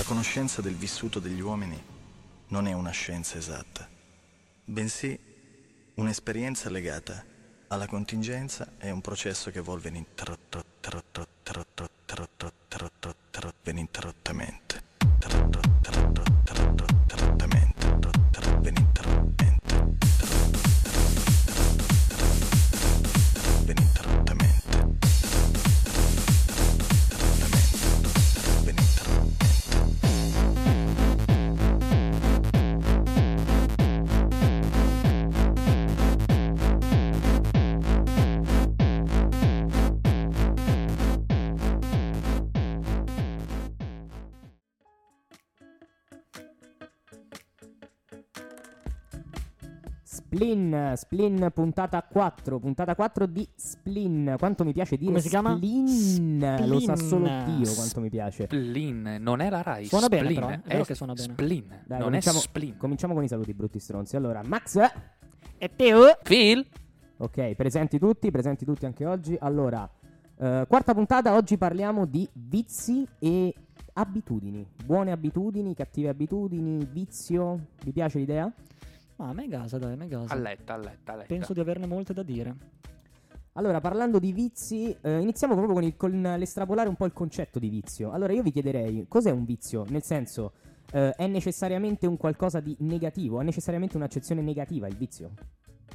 La conoscenza del vissuto degli uomini non è una scienza esatta, bensì un'esperienza legata alla contingenza e un processo che evolve ininterrottamente. Splin, puntata 4, puntata 4 di Splin. Quanto mi piace dire Come si chiama? Splin. Lo sa solo. Dio quanto mi piace. Splin, non è la Rai. Suona bene, Splin, però, è vero che suona bene. Splin, Dai, non cominciamo, è Splin. cominciamo con i saluti brutti stronzi. Allora, Max, E Teo? Phil? ok, presenti tutti, presenti tutti anche oggi. Allora, eh, quarta puntata, oggi parliamo di vizi e abitudini. Buone abitudini, cattive abitudini, vizio. Vi piace l'idea? Ma a me gasa, dai, a me gasa. A letta, a letta, a letta. Penso di averne molte da dire. Allora, parlando di vizi, eh, iniziamo proprio con, il- con l'estrapolare un po' il concetto di vizio. Allora, io vi chiederei, cos'è un vizio? Nel senso, eh, è necessariamente un qualcosa di negativo? È necessariamente un'accezione negativa il vizio?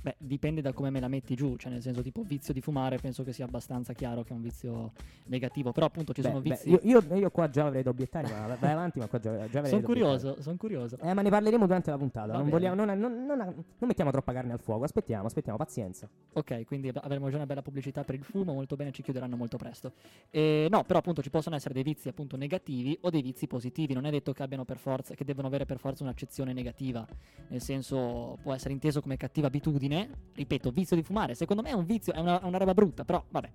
Beh, dipende da come me la metti giù, cioè nel senso tipo vizio di fumare penso che sia abbastanza chiaro che è un vizio negativo, però appunto ci Beh, sono beh, vizi... io, io- io qua già avrei da obiettare, ma vai avanti, ma qua già, già avrei sono curioso, sono curioso. Eh, ma ne parleremo durante la puntata. Non, vogliamo, non, non- non- mettiamo troppa carne al fuoco. Aspettiamo, aspettiamo, pazienza. Ok, quindi avremo già una bella pubblicità per il fumo, molto bene, ci chiuderanno molto presto. E, no, però appunto ci possono essere dei vizi appunto negativi o dei vizi positivi, non è detto che abbiano per forza, che devono avere per forza un'accezione negativa, nel senso può essere inteso come cattiva abitudine, ripeto, vizio di fumare, secondo me è un vizio, è una, una roba brutta, però vabbè.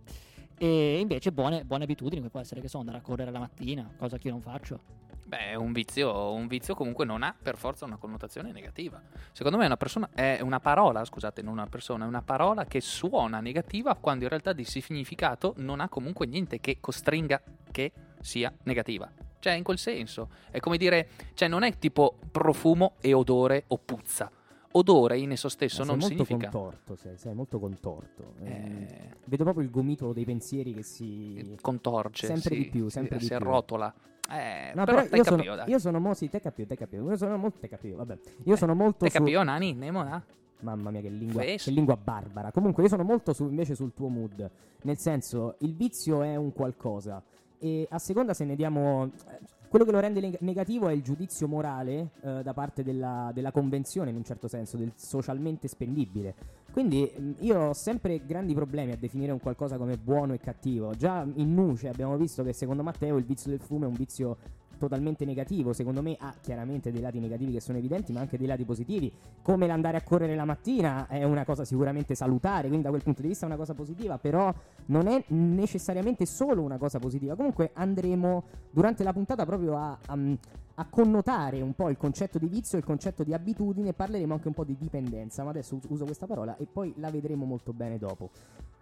E invece buone, buone abitudini, come può essere che so, andare a correre la mattina, cosa che io non faccio. Beh, un vizio, un vizio comunque non ha per forza una connotazione negativa. Secondo me è una persona, è una parola, scusate, non una persona, è una parola che suona negativa quando in realtà di significato non ha comunque niente che costringa che sia negativa. Cioè, in quel senso, è come dire, cioè non è tipo profumo e odore o puzza. Odore in esso stesso Eh, non sei molto significa... contorto, sei, sei molto contorto. Ehm, Eh, vedo proprio il gomitolo dei pensieri che si... contorge, Sempre sì, di più, sempre si di più. arrotola. Eh, No, però, però, te io, capio, sono, io sono mo- sì, te capio, te capio. Io sono molto te capio, vabbè. Io sono molto Te su... capio, Nani? Nemo, na? Mamma mia, che lingua, che lingua barbara. Comunque, io sono molto su- invece sul tuo mood. Nel senso, il vizio è un qualcosa. E a seconda se ne diamo. Quello che lo rende neg- negativo è il giudizio morale eh, da parte della, della convenzione, in un certo senso, del socialmente spendibile. Quindi io ho sempre grandi problemi a definire un qualcosa come buono e cattivo. Già in Nuce abbiamo visto che secondo Matteo il vizio del fumo è un vizio totalmente negativo. Secondo me ha chiaramente dei lati negativi che sono evidenti, ma anche dei lati positivi. Come l'andare a correre la mattina è una cosa sicuramente salutare, quindi da quel punto di vista è una cosa positiva, però non è necessariamente solo una cosa positiva. Comunque andremo durante la puntata proprio a, a- a connotare un po' il concetto di vizio e il concetto di abitudine, parleremo anche un po' di dipendenza, ma adesso us- uso questa parola e poi la vedremo molto bene dopo.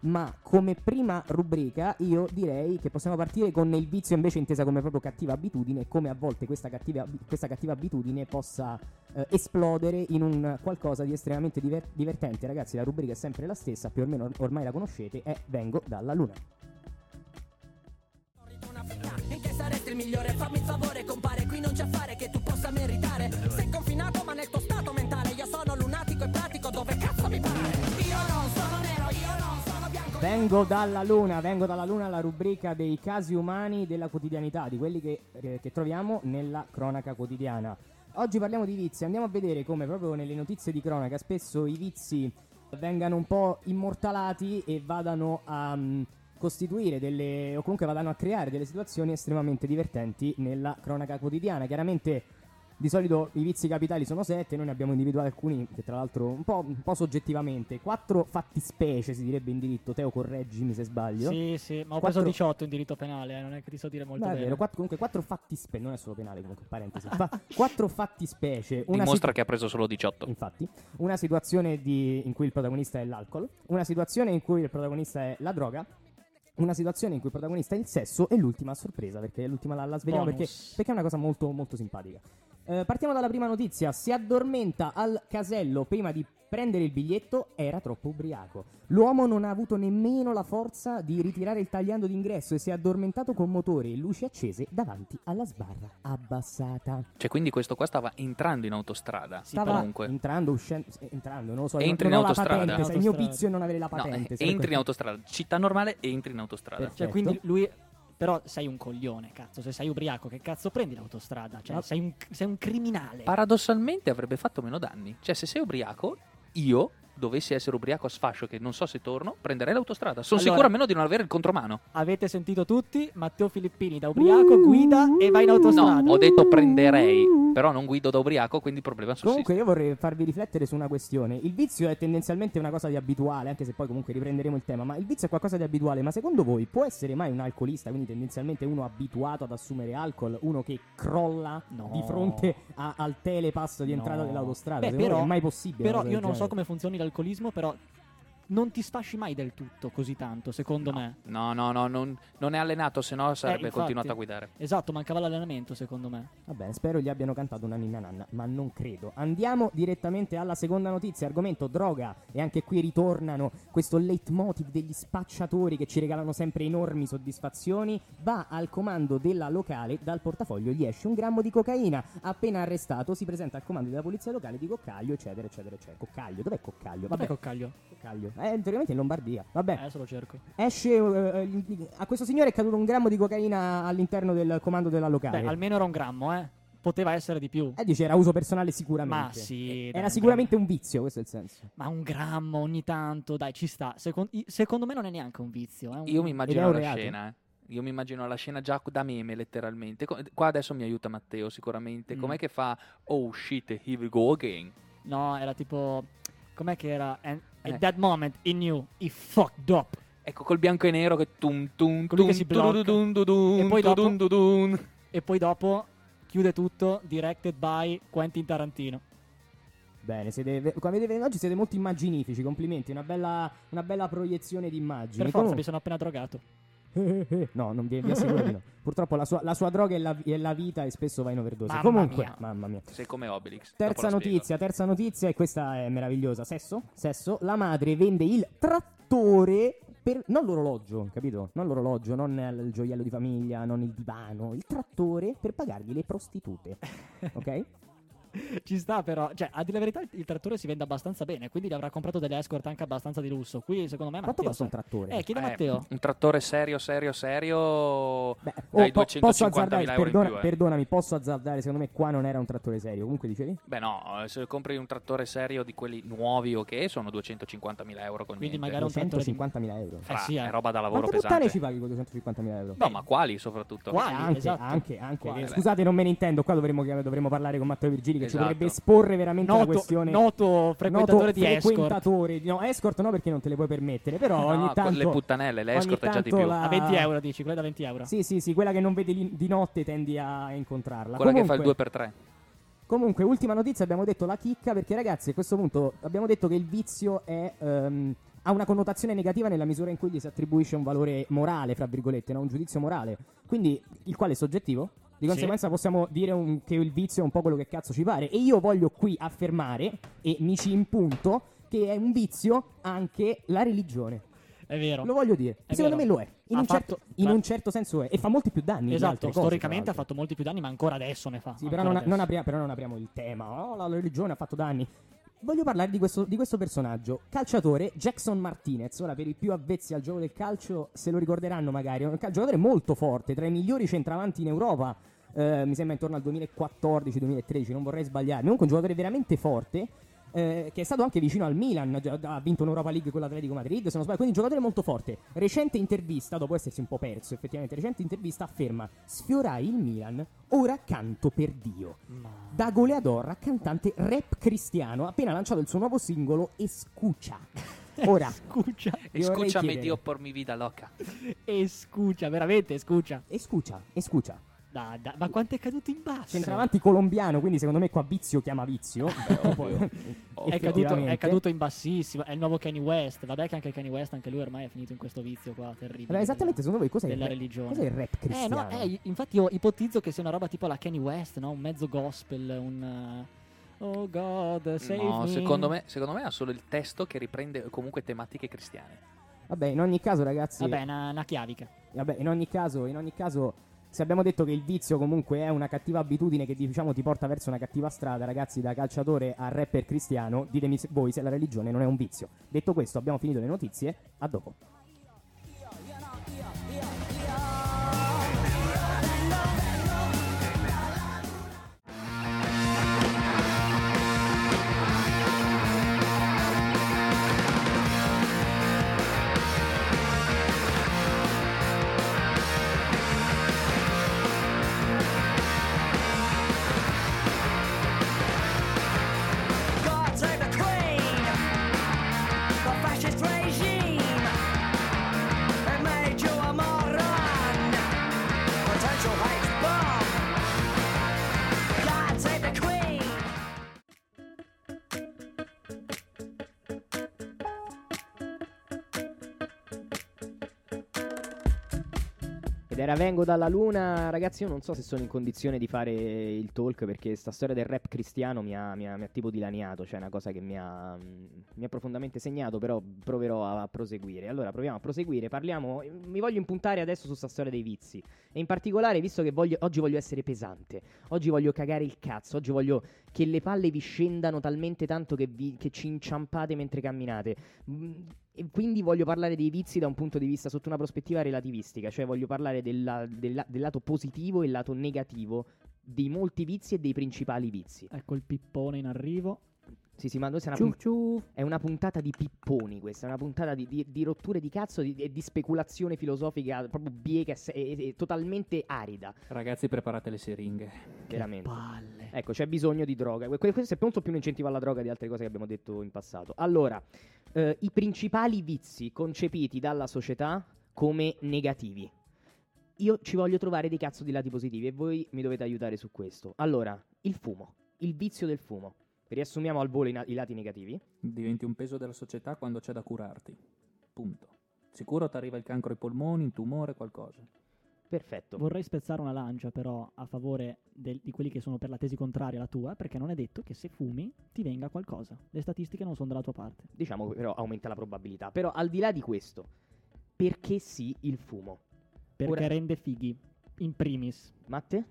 Ma come prima rubrica io direi che possiamo partire con il vizio invece intesa come proprio cattiva abitudine e come a volte questa cattiva, questa cattiva abitudine possa eh, esplodere in un qualcosa di estremamente diver- divertente. Ragazzi, la rubrica è sempre la stessa, più o meno ormai la conoscete, è Vengo dalla Luna. In che saresti il migliore? Fammi il favore, compare, qui non c'è affare che tu possa meritare. Sei confinato ma nel tuo stato mentale, io sono lunatico e pratico dove cazzo mi pare. Io non sono nero, io non sono bianco. Vengo dalla Luna, vengo dalla Luna, la rubrica dei casi umani della quotidianità, di quelli che, eh, che troviamo nella cronaca quotidiana. Oggi parliamo di vizi, andiamo a vedere come proprio nelle notizie di cronaca spesso i vizi vengano un po' immortalati e vadano a mm, costituire delle, o comunque vadano a creare delle situazioni estremamente divertenti nella cronaca quotidiana. Chiaramente di solito i vizi capitali sono sette, noi ne abbiamo individuati alcuni che tra l'altro un po', un po' soggettivamente. Quattro fattispecie si direbbe in diritto, Teo correggimi se sbaglio. Sì, sì, ma ho Quattro- preso 18 in diritto penale, eh, non è che ti so dire molto Beh, è bene. vero, quattro- comunque quattro fattispecie, non è solo penale comunque, parentesi. Fa- quattro fattispecie, una Dimostra situ- che ha preso solo 18. Infatti, una situazione di- in cui il protagonista è l'alcol, una situazione in cui il protagonista è la droga una situazione in cui il protagonista è il sesso e l'ultima a sorpresa, perché l'ultima la, la sveliamo Bonus. perché, perché è una cosa molto, molto simpatica. Eh, partiamo dalla prima notizia. Si addormenta al casello prima di prendere il biglietto, era troppo ubriaco. L'uomo non ha avuto nemmeno la forza di ritirare il tagliando d'ingresso e si è addormentato con motore e luci accese davanti alla sbarra abbassata. Cioè, quindi questo qua stava entrando in autostrada. Stava comunque. entrando, uscendo, eh, entrando, non lo so. Entri non in autostrada. patente, sai, il mio Autostrada. è non avere la No, patente. eh, sai, entri in autostrada. Città normale, entri in autostrada. Perfetto. Cioè, quindi lui. Però sei un coglione, cazzo. Se sei ubriaco, che cazzo prendi l'autostrada? Cioè, No. sei, un, sei un criminale. Paradossalmente avrebbe fatto meno danni. Cioè, se sei ubriaco, io dovessi essere ubriaco a sfascio che non so se torno, prenderei l'autostrada. Sono Allora- sicuro almeno di non avere il contromano. Avete sentito tutti? Matteo Filippini da ubriaco guida e va in autostrada. No, ho detto prenderei, però non guido da ubriaco, quindi il problema sussiste. Comunque io vorrei farvi riflettere su una questione. Il vizio è tendenzialmente una cosa di abituale, anche se poi comunque riprenderemo il tema, ma il vizio è qualcosa di abituale, ma secondo voi può essere mai un alcolista, quindi tendenzialmente uno abituato ad assumere alcol, uno che crolla No. di fronte a- al telepasso di entrata No. dell'autostrada? Beh, però- è mai possibile? Però io non so come funzioni l'alcolismo, però non ti sfasci mai del tutto così tanto, secondo me. No, no, no, non, non è allenato, se no sarebbe Eh, infatti. continuato a guidare. Esatto, mancava l'allenamento, secondo me. Va bene, spero gli abbiano cantato una ninna nanna, ma non credo. Andiamo direttamente alla seconda notizia, argomento droga. E anche qui ritornano questo leitmotiv degli spacciatori che ci regalano sempre enormi soddisfazioni. Va al comando della locale, dal portafoglio gli esce un grammo di cocaina. Appena arrestato si presenta al comando della polizia locale di Coccaglio, eccetera, eccetera, eccetera. Coccaglio, dov'è Coccaglio? Vabbè, Vabbè, Coccaglio. Coccaglio. Eh, teoricamente in Lombardia. Vabbè, Adesso lo cerco. esce... eh, eh, a questo signore è caduto un grammo di cocaina all'interno del comando della locale. Beh, almeno era un grammo, eh. Poteva essere di più. Eh, dice era uso personale sicuramente. Ma sì, dai, Era un sicuramente un vizio, questo è il senso. Ma un grammo ogni tanto, dai, ci sta. Secon- i- secondo me non è neanche un vizio. È un... Io mi Ed immagino è un la reato? scena, eh. Io mi immagino la scena già da meme, letteralmente. Co- Qua adesso mi aiuta Matteo, sicuramente. Mm. Com'è che fa Oh shit, here we go again? No, era tipo. Com'è che era? And at Eh. that moment he knew he fucked up. Ecco, col bianco e nero che tum tum Colui che tum si blocca. tududun dudun, E poi dopo-. E poi dopo chiude tutto, directed by Quentin Tarantino. Bene, siete, come vedete oggi siete molto immaginifici, complimenti, una bella, una bella proiezione di immagini. Per forza, Comunque- mi sono appena drogato. no, non vi, vi assicuro di no. Purtroppo la sua, la sua droga è la, è la vita e spesso va in overdose. Mamma Comunque, mia. mamma mia. Sei come Obelix. Terza notizia, terza notizia, e questa è meravigliosa. Sesso? Sesso. La madre vende il trattore per. Non l'orologio, capito? Non l'orologio, non il gioiello di famiglia, non il divano. Il trattore per pagargli le prostitute. Ok? Ci sta però, cioè, a dire la verità il, il trattore si vende abbastanza bene, quindi gli avrà comprato delle escort anche abbastanza di lusso. Qui secondo me Quanto Matteo... costa un trattore? Eh, chiedi a Eh, Matteo. un trattore serio, serio, serio. Beh, dai oh, po- posso 250.000 azzardare, euro perdona- in più. eh. perdonami, posso azzardare, secondo me qua non era un trattore serio. Comunque dicevi? Beh, no, eh, se compri un trattore serio di quelli nuovi o che sono 250.000 euro con Quindi niente. magari un trattore di- 250.000 euro. Eh sì, eh. è roba da lavoro Quante pesante. ci paghi con 250.000 euro? No, ma quali soprattutto? Quali? Anche, esatto. anche, anche. Quali? Eh, Scusate, non me ne intendo. Qua dovremmo, dovremmo parlare con Matteo Virgili che Esatto. ci dovrebbe esporre veramente la Noto, questione. noto frequentatore noto di escort. frequentatore. No, escort no, perché non te le puoi permettere. Però No, ogni con tanto. le puttanelle, le ogni escort è già di più. la- A 20 euro dici, quella da 20 euro. Sì, sì, sì, quella che non vedi di notte tendi a incontrarla. Quella che fa il Comunque- 2x3. Comunque, ultima notizia, abbiamo detto la chicca, perché ragazzi, a questo punto abbiamo detto che il vizio è, ehm, ha una connotazione negativa nella misura in cui gli si attribuisce un valore morale, fra virgolette, no? un giudizio morale. Quindi, il quale è soggettivo? Di Sì. conseguenza possiamo dire un- che il vizio è un po' quello che cazzo ci pare. E io voglio qui affermare, e mi ci impunto, che è un vizio anche la religione. È vero. Lo voglio dire. È Secondo vero. me lo è. In, un certo, fatto- in ma- un certo senso è. E fa molti più danni. Esatto, cose, storicamente ha fatto molti più danni, ma ancora adesso ne fa. sì, però non, non apria- però non apriamo il tema. Oh, la religione ha fatto danni. Voglio parlare di questo, di questo personaggio. Calciatore Jackson Martinez. Ora, per i più avvezzi al gioco del calcio, se lo ricorderanno magari. È un giocatore molto forte, tra i migliori centravanti in Europa. eh, mi sembra intorno al 2014-2013, non vorrei sbagliarmi. Comunque, un giocatore veramente forte. Eh, che è stato anche vicino al Milan, ha vinto un'Europa League con l'Atletico Madrid, se non sbaglio, quindi un giocatore molto forte. Recente intervista, dopo essersi un po' perso effettivamente, recente intervista afferma sfiorai il Milan, ora canto per Dio. Da goleador a cantante rap cristiano, ha appena lanciato il suo nuovo singolo Escucha. Ora, vorrei Escúchame, Dio, por mi vida loca. E scuccia, veramente scuccia. Escucha, escucha. Dai, dai, ma quanto è caduto in basso? Centravanti colombiano, quindi secondo me qua Vizio chiama Vizio. Poi- È caduto, è caduto in bassissimo. È il nuovo Kanye West. Vabbè, che anche Kanye West, anche lui ormai è finito in questo vizio qua terribile. Allora, esattamente, secondo voi cos'è il, della rap- religione. cos'è il rap Eh, cristiano? no, eh, infatti io ipotizzo che sia una roba tipo la Kanye West, no? Un mezzo gospel, un... eh, Oh God, save No, me. secondo me, secondo me ha solo il testo che riprende comunque tematiche cristiane. Vabbè, in ogni caso, ragazzi, Vabbè, una, una chiavica. vabbè, in ogni caso, in ogni caso, se abbiamo detto che il vizio comunque è una cattiva abitudine che diciamo ti porta verso una cattiva strada, ragazzi, da calciatore a rapper cristiano, ditemi voi se la religione non è un vizio. Detto questo, abbiamo finito le notizie, a dopo. Era Vengo dalla Luna, ragazzi io non so se sono in condizione di fare il talk perché sta storia del rap cristiano mi ha, mi ha- mi ha tipo dilaniato, cioè è una cosa che mi ha, mm, mi ha profondamente segnato, però proverò a, proseguire. Allora proviamo a proseguire, parliamo, mi voglio impuntare adesso su sta storia dei vizi. E in particolare visto che voglio- oggi voglio essere pesante, oggi voglio cagare il cazzo, oggi voglio che le palle vi scendano talmente tanto che, vi- che ci inciampate mentre camminate. Mm, E quindi voglio parlare dei vizi da un punto di vista sotto una prospettiva relativistica, cioè voglio parlare della- della- del lato positivo e il lato negativo di molti vizi e dei principali vizi. Ecco il pippone in arrivo. Sì, sì, ma noi siamo una, Ciuf, pun- ciuf. è una puntata di pipponi questa, è una puntata di, di- di rotture di cazzo e di, di speculazione filosofica proprio bieca e, e- e totalmente arida, Ragazzi, preparate le siringhe. veramente. Palle. Ecco, c'è bisogno di droga. Que- Questo è molto più un incentivo alla droga di altre cose che abbiamo detto in passato. Allora, eh, i principali vizi concepiti dalla società come negativi. Io ci voglio trovare dei cazzo di lati positivi e voi mi dovete aiutare su questo. Allora, il fumo, il vizio del fumo. Riassumiamo al volo i, na- i lati negativi. Diventi un peso della società quando c'è da curarti. Punto. Sicuro ti arriva il cancro ai polmoni, un tumore, qualcosa. Perfetto. Vorrei spezzare una lancia però a favore del- di quelli che sono per la tesi contraria alla tua, perché non è detto che se fumi ti venga qualcosa. Le statistiche non sono dalla tua parte. Diciamo che però aumenta la probabilità. Però al di là di questo, perché sì il fumo? Perché Ora- rende fighi. In primis. Matte?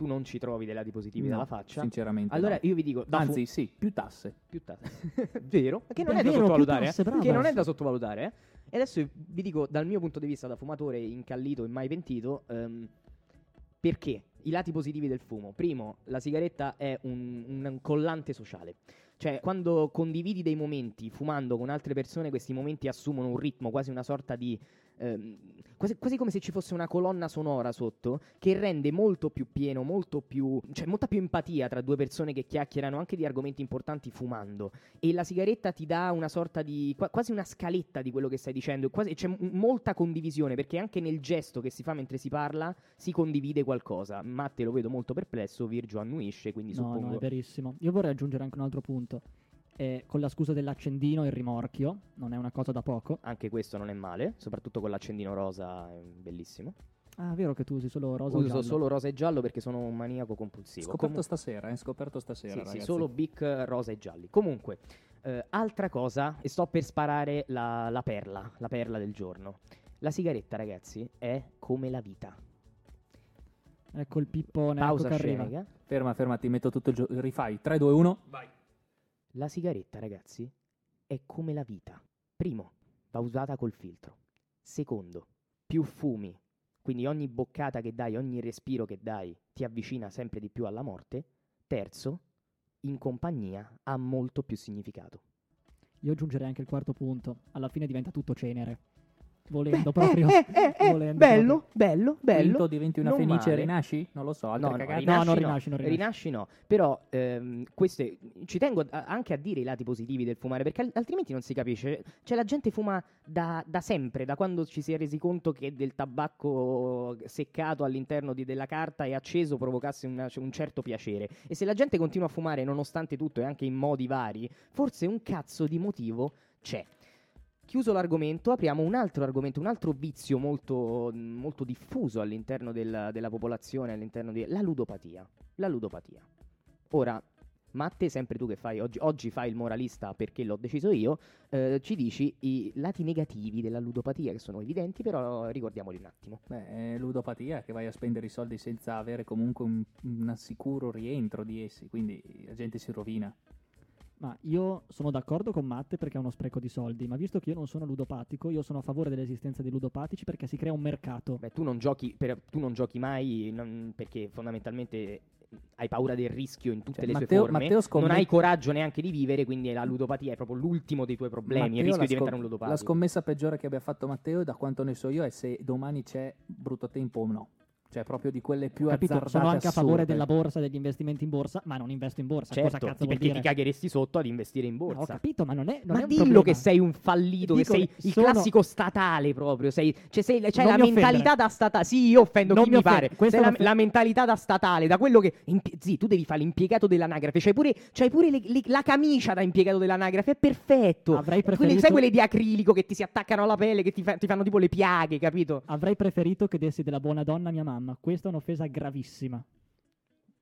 Tu non ci trovi dei lati positivi No, dalla faccia? Sinceramente. Allora no. io vi dico, da fu- Anzi, sì, più tasse. più tasse. Vero? Che non È è, da vero, sottovalutare. più tasse, eh. bravo. Che non è da sottovalutare. eh. E adesso vi dico, dal mio punto di vista, da fumatore incallito e mai pentito, ehm, perché i lati positivi del fumo. Primo, la sigaretta è un, un collante sociale. Cioè, quando condividi dei momenti fumando con altre persone, questi momenti assumono un ritmo, quasi una sorta di. Ehm, quasi, quasi come se ci fosse una colonna sonora sotto che rende molto più pieno, molto più. cioè molta più empatia tra due persone che chiacchierano anche di argomenti importanti fumando. E la sigaretta ti dà una sorta di. qua- quasi una scaletta di quello che stai dicendo. quasi- c'è m- molta condivisione perché anche nel gesto che si fa mentre si parla si condivide qualcosa. Matte lo vedo molto perplesso, Virgio annuisce, quindi No, suppongo. no, è verissimo. Io vorrei aggiungere anche un altro punto. Eh, con la scusa dell'accendino e il rimorchio, non è una cosa da poco. Anche questo non è male, soprattutto con l'accendino rosa, è bellissimo. Ah, vero che tu usi solo rosa Uso giallo? solo rosa e giallo perché sono un maniaco compulsivo. Scoperto Comu- stasera, eh, scoperto stasera, sì, ragazzi. sì, solo Bic eh, rosa e gialli. Comunque, eh, altra cosa, e sto per sparare la, la perla, la perla del giorno. La sigaretta, ragazzi, è come la vita. Ecco il pippone, Pausa ecco che arriva. scenica. Ferma, ferma, ti metto tutto giù. Rifai. 3, 2, 1. Vai. La sigaretta, ragazzi, è come la vita. Primo, va usata col filtro. Secondo, più fumi, quindi ogni boccata che dai, ogni respiro che dai ti avvicina sempre di più alla morte. Terzo, in compagnia ha molto più significato. Io aggiungerei anche il quarto punto. Alla fine diventa tutto cenere. Volendo Beh, proprio. eh, eh, eh, volendo bello, bello, bello. Quinto diventi una Non fenice e rinasci? Non lo so, No, no, rinasci, non no, rinasci, non rinasci. Rinasci no. Però ehm, queste ci tengo a- anche a dire i lati positivi del fumare, perché al- altrimenti non si capisce. Cioè, la gente fuma da, da sempre, da quando ci si è resi conto che del tabacco seccato all'interno di- della carta e acceso provocasse una- cioè, un certo piacere. E se la gente continua a fumare nonostante tutto e anche in modi vari, forse un cazzo di motivo c'è. Chiuso l'argomento, apriamo un altro argomento, un altro vizio molto, molto diffuso all'interno della, della popolazione, all'interno di... la ludopatia. La ludopatia. Ora, Matte, sempre tu che fai, oggi, oggi fai il moralista perché l'ho deciso io, eh, ci dici i lati negativi della ludopatia, che sono evidenti, però ricordiamoli un attimo. Beh, è ludopatia che vai a spendere i soldi senza avere comunque un, un sicuro rientro di essi, quindi la gente si rovina. Ma io sono d'accordo con Matte perché è uno spreco di soldi, ma visto che io non sono ludopatico, io sono a favore dell'esistenza di ludopatici perché si crea un mercato. Beh, tu non giochi, per- tu non giochi mai non- perché fondamentalmente hai paura del rischio in tutte Cioè, le Matteo- sue forme. Matteo scommet- Non hai coraggio neanche di vivere, quindi la ludopatia è proprio l'ultimo dei tuoi problemi. Matteo, il rischio la di diventare un ludopatico. La scommessa peggiore che abbia fatto Matteo, da quanto ne so io, è se domani c'è brutto tempo o no. Cioè, proprio di quelle più Capito? azzardate Sono anche a favore assurde. della borsa, degli investimenti in borsa, ma non investo in borsa. Certo, Cosa cazzo perché ti cagheresti sotto ad investire in No, ho borsa. capito, ma non è, non Ma è dillo problema. che sei un fallito, Dico che sei il sono- classico statale proprio. Sei, cioè sei, Non la mentalità offendere. da statale. Sì, io offendo Non chi mi mi pare. Questo Sei la, la mentalità da statale, da quello che. impie- Sì, tu devi fare l'impiegato dell'anagrafe. C'hai pure, c'hai pure le- le- la camicia da impiegato dell'anagrafe. È perfetto. Avrei Quelle- preferito, sai quelle di acrilico che ti si attaccano alla pelle, che ti, fa- ti fanno tipo le piaghe, capito? avrei preferito che dessi della buona donna a mia mamma. Questa è un'offesa gravissima.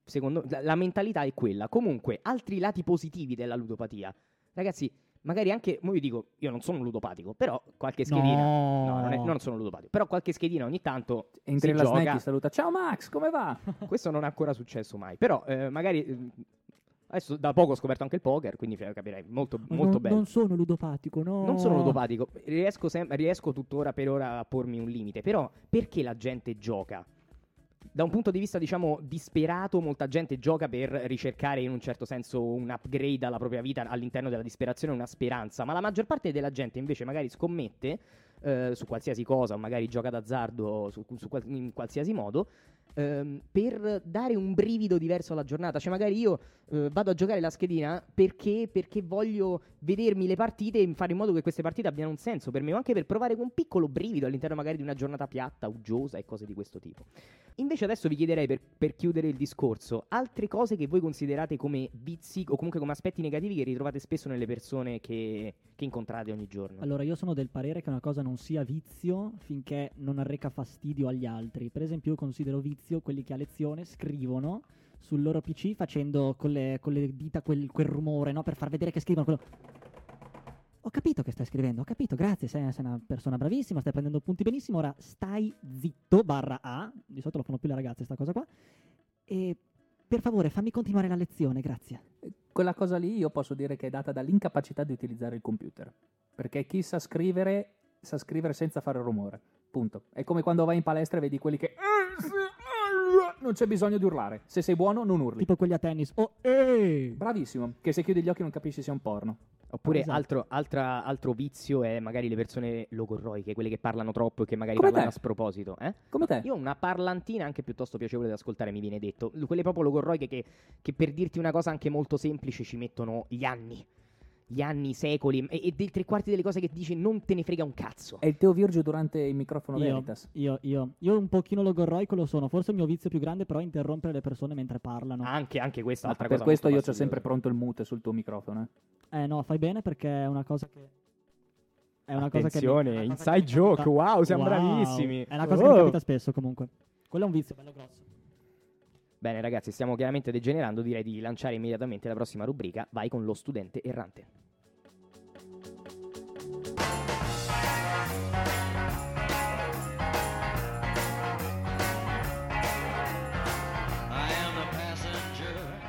Secondo la, la mentalità è quella. Comunque, altri lati positivi della ludopatia. Ragazzi, magari anche. Mo io dico, io non sono ludopatico, però qualche schedina. No, No, non, è- non sono ludopatico. Però qualche schedina ogni tanto Entri si la snack gioca. ti saluta. Ciao Max, come va? Questo non è ancora successo mai. Però eh, magari. eh, adesso da poco ho scoperto anche il poker, quindi capirei. Molto, Ma molto non, bello. non sono ludopatico, no. Non sono ludopatico, riesco, sem- riesco tuttora per ora a pormi un limite, però perché la gente gioca? Da un punto di vista, diciamo, disperato, molta gente gioca per ricercare in un certo senso un upgrade alla propria vita all'interno della disperazione, una speranza, ma la maggior parte della gente invece magari scommette eh, su qualsiasi cosa, o magari gioca d'azzardo su, su in qualsiasi modo, ehm, per dare un brivido diverso alla giornata. Cioè, magari io eh, vado a giocare la schedina perché, perché voglio vedermi le partite e fare in modo che queste partite abbiano un senso per me, o anche per provare un piccolo brivido all'interno magari di una giornata piatta, uggiosa e cose di questo tipo. Invece adesso vi chiederei per, per chiudere il discorso, altre cose che voi considerate come vizi o comunque come aspetti negativi che ritrovate spesso nelle persone che, che incontrate ogni giorno. Allora, io sono del parere che una cosa non sia vizio finché non arreca fastidio agli altri. Per esempio, io considero vizio quelli che a lezione scrivono sul loro PC facendo con le, con le dita quel, quel rumore, no? Per far vedere che scrivono quello. Ho capito che stai scrivendo, ho capito, grazie, sei, sei una persona bravissima, stai prendendo punti benissimo, ora stai zitto, barra A, di solito lo fanno più le ragazze sta cosa qua, e per favore fammi continuare la lezione, grazie. Quella cosa lì io posso dire che è data dall'incapacità di utilizzare il computer. Perché chi sa scrivere, sa scrivere senza fare rumore. Punto. È come quando vai in palestra e vedi quelli che... Non c'è bisogno di urlare. Se sei buono, non urli. Tipo quelli a tennis, oh ehi! Bravissimo. Che se chiudi gli occhi non capisci sia un porno. Oppure Esatto. altro, altra- altro vizio è magari le persone logorroiche, quelle che parlano troppo e che magari Come parlano te. a sproposito. Eh? Come te. Io ho una parlantina anche piuttosto piacevole da ascoltare, mi viene detto. Quelle proprio logorroiche che, che per dirti una cosa anche molto semplice ci mettono gli anni. Gli anni, i secoli. E, e dei tre quarti delle cose che dici non te ne frega un cazzo. È il Teo Virgio durante il microfono Io, Veritas. io, io, io un pochino logorroico lo sono, forse il mio vizio più grande però è interrompere le persone mentre parlano. Anche, anche questa Ma altra per cosa. questo io ho sempre pronto il mute sul tuo microfono. eh. Eh no, fai bene perché è una cosa che... È una cosa che... Attenzione, mi- è una cosa inside che joke, capita- wow, siamo Wow. bravissimi. È una cosa che Oh. mi capita spesso comunque. Quello è un vizio bello grosso. Bene ragazzi, stiamo chiaramente degenerando, direi di lanciare immediatamente la prossima rubrica. Vai con lo studente errante.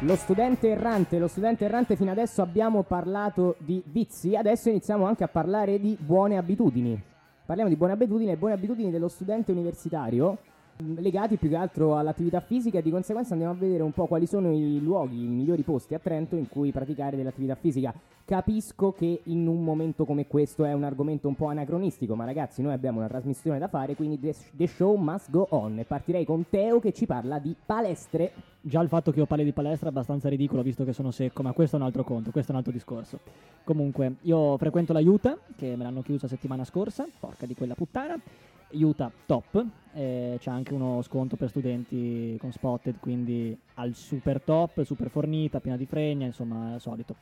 Lo studente errante, lo studente errante fino adesso abbiamo parlato di vizi, adesso iniziamo anche a parlare di buone abitudini. Parliamo di buone abitudini e buone abitudini dello studente universitario. Legati più che altro all'attività fisica e di conseguenza andiamo a vedere un po' quali sono i luoghi, i migliori posti a Trento in cui praticare dell'attività fisica. Capisco che in un momento come questo è un argomento un po' anacronistico, ma ragazzi noi abbiamo una trasmissione da fare, quindi the, show must go on. Partirei con Teo che ci parla di palestre. Già il fatto che io parli di palestra è abbastanza ridicolo visto che sono secco, ma questo è un altro conto, questo è un altro discorso. Comunque, io frequento la Utah, che me l'hanno chiusa settimana scorsa, porca di quella puttana. Utah top, eh, c'è anche uno sconto per studenti con spotted, quindi al super top, super fornita, piena di fregna, insomma, solito.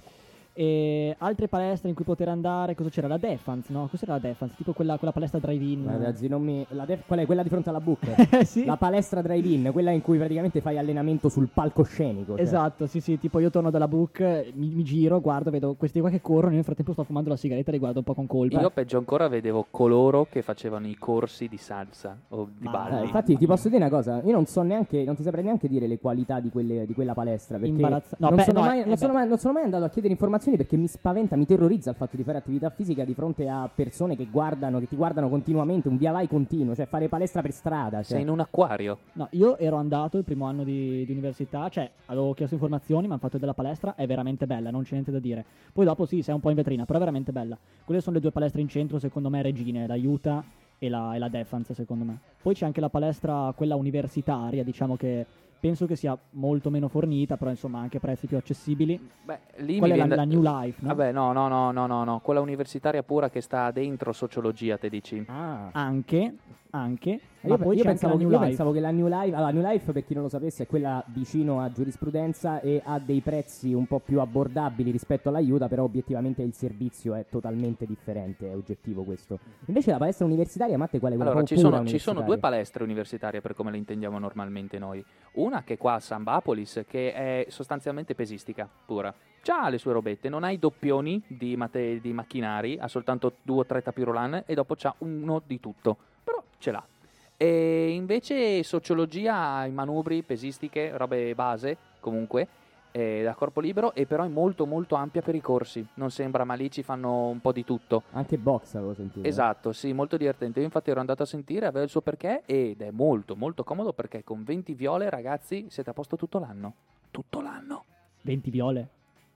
E altre palestre in cui poter andare, cosa c'era? La Defense, no? Cos'era la Defense? Tipo quella, quella palestra drive-in. Ragazzi, non mi... la def- qual è? Quella di fronte alla Book? Eh, sì. La palestra drive-in, quella in cui praticamente fai allenamento sul palcoscenico. cioè. Esatto, sì, sì, tipo io torno dalla book, mi, mi giro, guardo, vedo questi qua che corrono, io nel frattempo sto fumando la sigaretta e li guardo un po' con colpa. Io peggio ancora vedevo coloro che facevano i corsi di salsa o di Ma- Eh, balli. infatti ti posso dire una cosa, io non so neanche, non ti saprei neanche dire le qualità di, quelle- di quella palestra perché no, non, beh, sono no, mai, eh, non, sono mai, non sono mai andato a chiedere informazioni perché mi spaventa, mi terrorizza il fatto di fare attività fisica di fronte a persone che guardano, che ti guardano continuamente, un via vai continuo, cioè fare palestra per strada. Cioè. Sei in un acquario. No, io ero andato il primo anno di, di università, cioè avevo chiesto informazioni, mi hanno fatto della palestra, è veramente bella, non c'è niente da dire. Poi dopo sì, sei un po' in vetrina, però è veramente bella. Quelle sono le due palestre in centro, secondo me, regine, la Utah e la, e la Defense, secondo me. Poi c'è anche la palestra, quella universitaria, diciamo che penso che sia molto meno fornita, però insomma anche prezzi più accessibili. Beh, lì Quella mi è la, viene da- la New Life, no? Vabbè, no, no, no, no, no, no, quella universitaria pura che sta dentro sociologia, te dici. Ah. Anche, anche, ma Io, poi io pensavo, che, New io Life. pensavo che la New Life, allora, New Life, per chi non lo sapesse, è quella vicino a giurisprudenza e ha dei prezzi un po' più abbordabili rispetto all'aiuta, però obiettivamente il servizio è totalmente differente, è oggettivo questo. Invece la palestra universitaria, Matte, quale è quella Allora, ci sono, ci sono due palestre universitarie per come le intendiamo normalmente noi. Una che è qua a San Bapolis, che è sostanzialmente pesistica pura. Già ha le sue robette, non ha i doppioni di, mate- di macchinari, ha soltanto due o tre tapirulan e dopo c'ha uno di tutto. Però ce l'ha. E invece sociologia, i manubri, pesistiche, robe base, comunque, eh, da corpo libero, e però è molto molto ampia per i corsi. Non sembra, ma lì ci fanno un po' di tutto. Anche box avevo sentito. Esatto, sì, molto divertente. Io infatti ero andato a sentire, aveva il suo perché ed è molto molto comodo perché con 20 viole, ragazzi, siete a posto tutto l'anno. Tutto l'anno. 20 viole.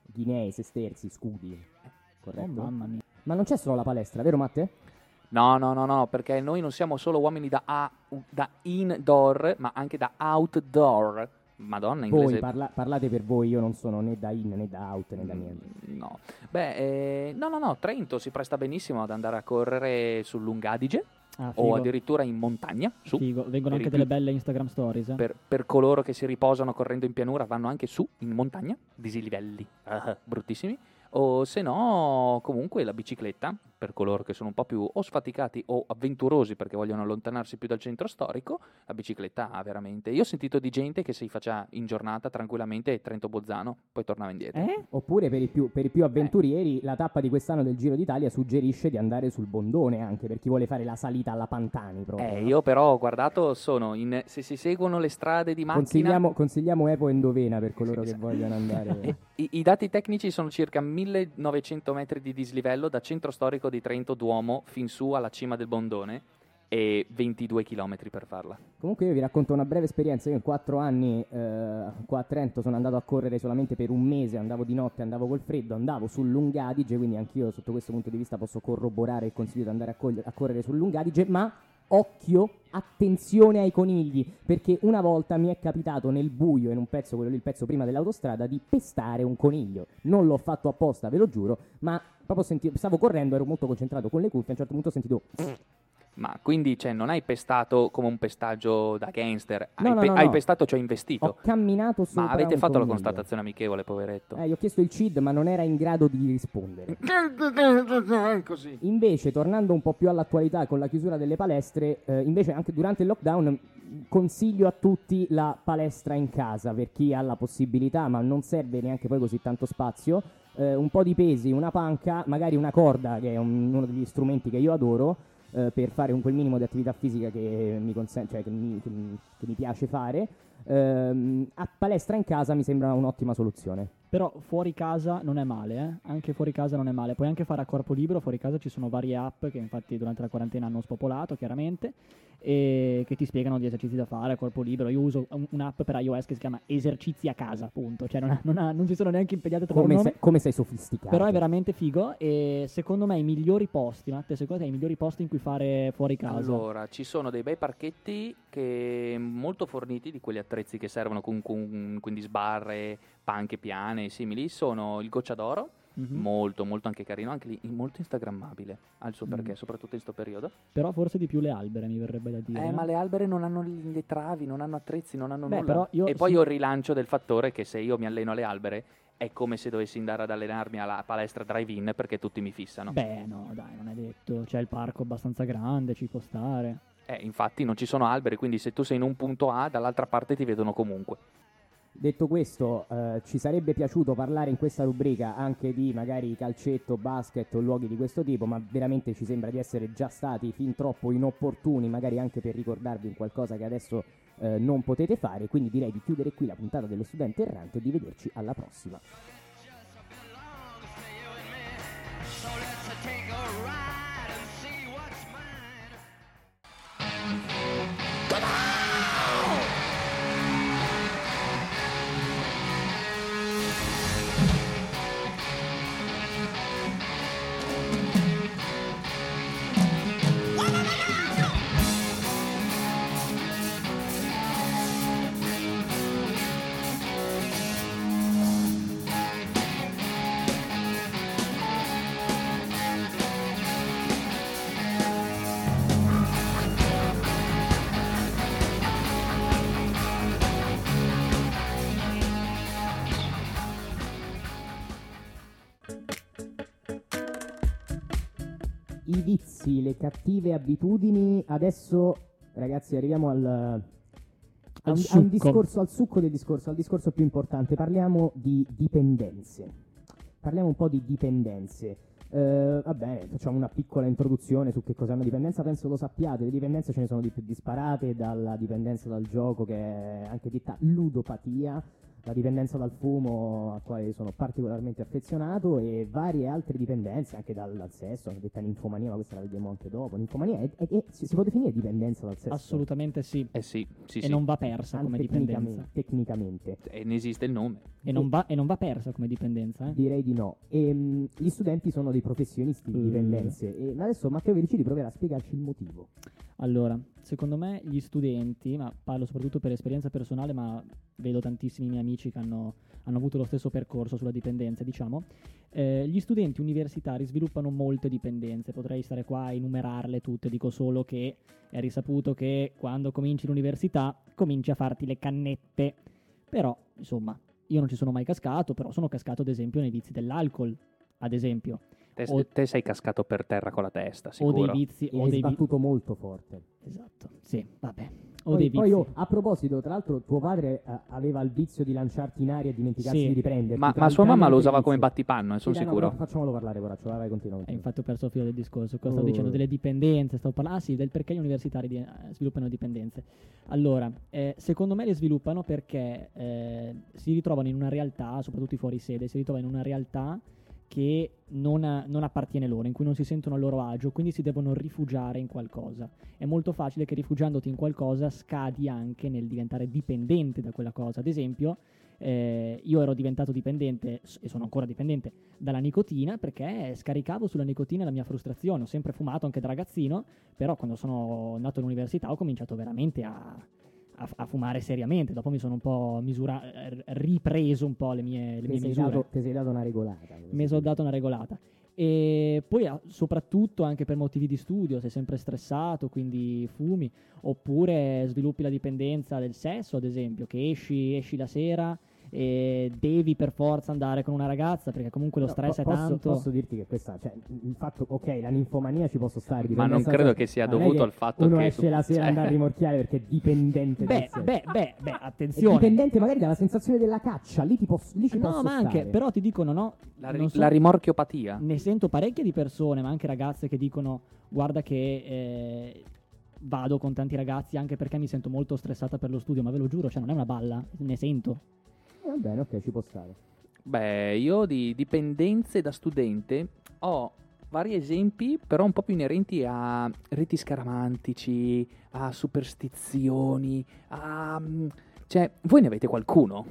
Ghinei, sesterzi, scudi. Oh, Corretto? mamma mia. Ma non c'è solo la palestra, vero Matte? No, no, no, no, perché noi non siamo solo uomini da, a- da indoor, ma anche da outdoor. Madonna, Voi inglese. parla- parlate per voi, io non sono né da in né da out né da niente. Mm, No. Beh, eh, no, no, no, Trento si presta benissimo ad andare a correre sul Lungadige Ah, o addirittura in montagna, su. Figo. Vengono anche delle belle Instagram stories. eh. Per, per coloro che si riposano correndo in pianura vanno anche su in montagna, dislivelli ah, bruttissimi. O se no, comunque la bicicletta, per coloro che sono un po' più o sfaticati o avventurosi perché vogliono allontanarsi più dal centro storico, la bicicletta ha veramente. Io ho sentito di gente che si faccia in giornata tranquillamente Trento-Bozzano, poi tornava indietro. Eh? Oppure per i, più, per i più avventurieri, la tappa di quest'anno del Giro d'Italia suggerisce di andare sul Bondone anche per chi vuole fare la salita alla Pantani. Proprio, Eh, io però ho guardato, sono in, se si seguono le strade di macchina. Consigliamo, consigliamo Epo Endovena per coloro Sì, che sì. vogliono andare. I, i dati tecnici sono circa 1900 metri di dislivello da centro storico di Trento Duomo fin su alla cima del Bondone e 22 km per farla. Comunque io vi racconto una breve esperienza. Io in quattro anni eh, qua a Trento sono andato a correre solamente per un mese, andavo di notte, andavo col freddo, andavo sul Lungadige, quindi anch'io sotto questo punto di vista posso corroborare il consiglio di andare a, cogli- a correre sul Lungadige, ma occhio, attenzione ai conigli, perché una volta mi è capitato nel buio, in un pezzo, quello lì, il pezzo prima dell'autostrada, di pestare un coniglio. Non l'ho fatto apposta, ve lo giuro, ma proprio senti- stavo correndo, ero molto concentrato con le cuffie, a un certo punto ho sentito Ma quindi cioè, non hai pestato come un pestaggio da gangster, No, hai, no, pe- no, hai pestato, cioè Ho investito. camminato sopra Ma avete fatto la coniglio. constatazione amichevole, poveretto. Eh, gli ho chiesto il CID, ma non era in grado di rispondere. Così. Invece, tornando un po' più all'attualità con la chiusura delle palestre, eh, invece anche durante il lockdown mh, consiglio a tutti la palestra in casa per chi ha la possibilità, ma non serve neanche poi così tanto spazio. eh, un po' di pesi, una panca, magari una corda, che è un- uno degli strumenti che io adoro, eh, per fare un quel minimo di attività fisica che mi, consen- cioè che mi, che mi- che mi piace fare. Ehm, a palestra in casa mi sembra un'ottima soluzione. Però fuori casa non è male, eh? Anche fuori casa non è male. Puoi anche fare a corpo libero, fuori casa ci sono varie app che infatti durante la quarantena hanno spopolato, chiaramente, e che ti spiegano gli esercizi da fare a corpo libero. Io uso un- un'app per iOS che si chiama Esercizi a casa, appunto. Cioè non, ha- non ha- non si sono neanche impegnati a trovare Come, un nome. sei, come sei sofisticato. Però è veramente figo e secondo me i migliori posti, Matte, secondo te i migliori posti in cui fare fuori casa? Allora, ci sono dei bei parchetti che molto forniti di quegli attrezzi che servono con, con- quindi sbarre, panche piane e simili. Sono il Goccia d'Oro, Mhm. molto molto anche carino, anche lì molto instagrammabile, ha il suo Mm. perché, soprattutto in questo periodo. Però forse di più le albere mi verrebbe da dire. Eh, ma le albere non hanno le travi, non hanno attrezzi, non hanno Beh, nulla. io e poi sì- ho il rilancio del fattore che se io mi alleno alle albere è come se dovessi andare ad allenarmi alla palestra drive-in perché tutti mi fissano. Beh, no, dai, non è detto. C'è il parco abbastanza grande, ci può stare. Eh, infatti non ci sono alberi, quindi se tu sei in un punto A, dall'altra parte ti vedono comunque. Detto questo, eh, ci sarebbe piaciuto parlare in questa rubrica anche di magari calcetto, basket o luoghi di questo tipo, ma veramente ci sembra di essere già stati fin troppo inopportuni, magari anche per ricordarvi un qualcosa che adesso eh, non potete fare. Quindi direi di chiudere qui la puntata dello studente errante e di vederci alla prossima. Vizi, le cattive abitudini. Adesso, ragazzi, arriviamo al, Al un, a un succo. discorso, al succo del discorso, al discorso più importante. Parliamo di dipendenze. Parliamo un po' di dipendenze. Eh, va bene, facciamo una piccola introduzione su che cos'è una dipendenza, penso lo sappiate, le dipendenze ce ne sono di più disparate, dalla dipendenza dal gioco che è anche detta ludopatia, la dipendenza dal fumo a quale sono particolarmente affezionato e varie altre dipendenze anche dal, dal sesso, anche detta ninfomania, ma questa la vediamo anche dopo. Ninfomania è, è- è- si, si può definire dipendenza dal sesso? Assolutamente sì. Eh sì, sì, e sì. non va persa Anche come tecnicamente, dipendenza. tecnicamente. E ne esiste il nome. E non, va, e non va persa come dipendenza, eh? Direi di no. Ehm, gli studenti sono dei professionisti di Mm. dipendenze e adesso Matteo Vericini proverà a spiegarci il motivo. Allora, secondo me gli studenti, ma parlo soprattutto per esperienza personale, ma vedo tantissimi miei amici che hanno, hanno avuto lo stesso percorso sulla dipendenza, diciamo, eh, gli studenti universitari sviluppano molte dipendenze, potrei stare qua a enumerarle tutte, dico solo che è risaputo che quando cominci l'università cominci a farti le cannette, però insomma io non ci sono mai cascato, però sono cascato ad esempio nei vizi dell'alcol, ad esempio, Te, O- te sei cascato per terra con la testa, o sicuro. dei vizi, o hai dei vizi, sbattuto molto forte. esatto, sì, vabbè, o Poi, dei poi vizi. oh, a proposito, tra l'altro, tuo padre eh, aveva il vizio di lanciarti in aria e dimenticarsi Sì. di riprenderti. Ma, ma sua mamma lo usava il come vizio. battipanno, eh, sono Sì, no, sicuro. però facciamolo parlare, coraggio, vai, continua. E continua. infatti ho perso il filo del discorso. Cosa stavo Oh. dicendo? Delle dipendenze. Stavo parlando, ah sì, del perché gli universitari di- eh, sviluppano dipendenze. Allora, eh, secondo me le sviluppano perché eh, si ritrovano in una realtà, soprattutto i fuori sede, si ritrovano in una realtà che non, non appartiene loro, in cui non si sentono a loro agio, quindi si devono rifugiare in qualcosa. È molto facile che rifugiandoti in qualcosa scadi anche nel diventare dipendente da quella cosa. Ad esempio, eh, io ero diventato dipendente e sono ancora dipendente dalla nicotina perché scaricavo sulla nicotina la mia frustrazione. Ho sempre fumato anche da ragazzino, però quando sono andato all'università ho cominciato veramente a, a- a fumare seriamente. Dopo mi sono un po' misura- r- ripreso un po' le mie, le Ti mie sei, misure. dato, ti sei dato una regolata. Mi sono dato una regolata. E poi ah, soprattutto anche per motivi di studio, sei sempre stressato, quindi fumi, oppure sviluppi la dipendenza del sesso, ad esempio, che esci, esci la sera e devi per forza andare con una ragazza perché comunque lo No, stress po- è posso, tanto. Posso dirti che questa, cioè, il fatto, ok, la ninfomania ci posso stare. Ma non credo che sia ma è dovuto al fatto uno che esce tu- la sera cioè- andare a rimorchiare perché è dipendente Beh, beh, beh, beh, È attenzione. dipendente magari dalla sensazione della caccia, lì ti posso, lì ci No, posso ma anche, stare. però ti dicono no. La, ri- so- la rimorchiopatia. ne sento parecchie di persone, ma anche ragazze che dicono guarda che eh, vado con tanti ragazzi anche perché mi sento molto stressata per lo studio, ma ve lo giuro, cioè non è una balla, ne sento. Va bene, ok, ci può stare. Beh, io di dipendenze da studente ho vari esempi, però un po' più inerenti a riti scaramantici, a superstizioni, a... mm, Cioè, voi ne avete qualcuno?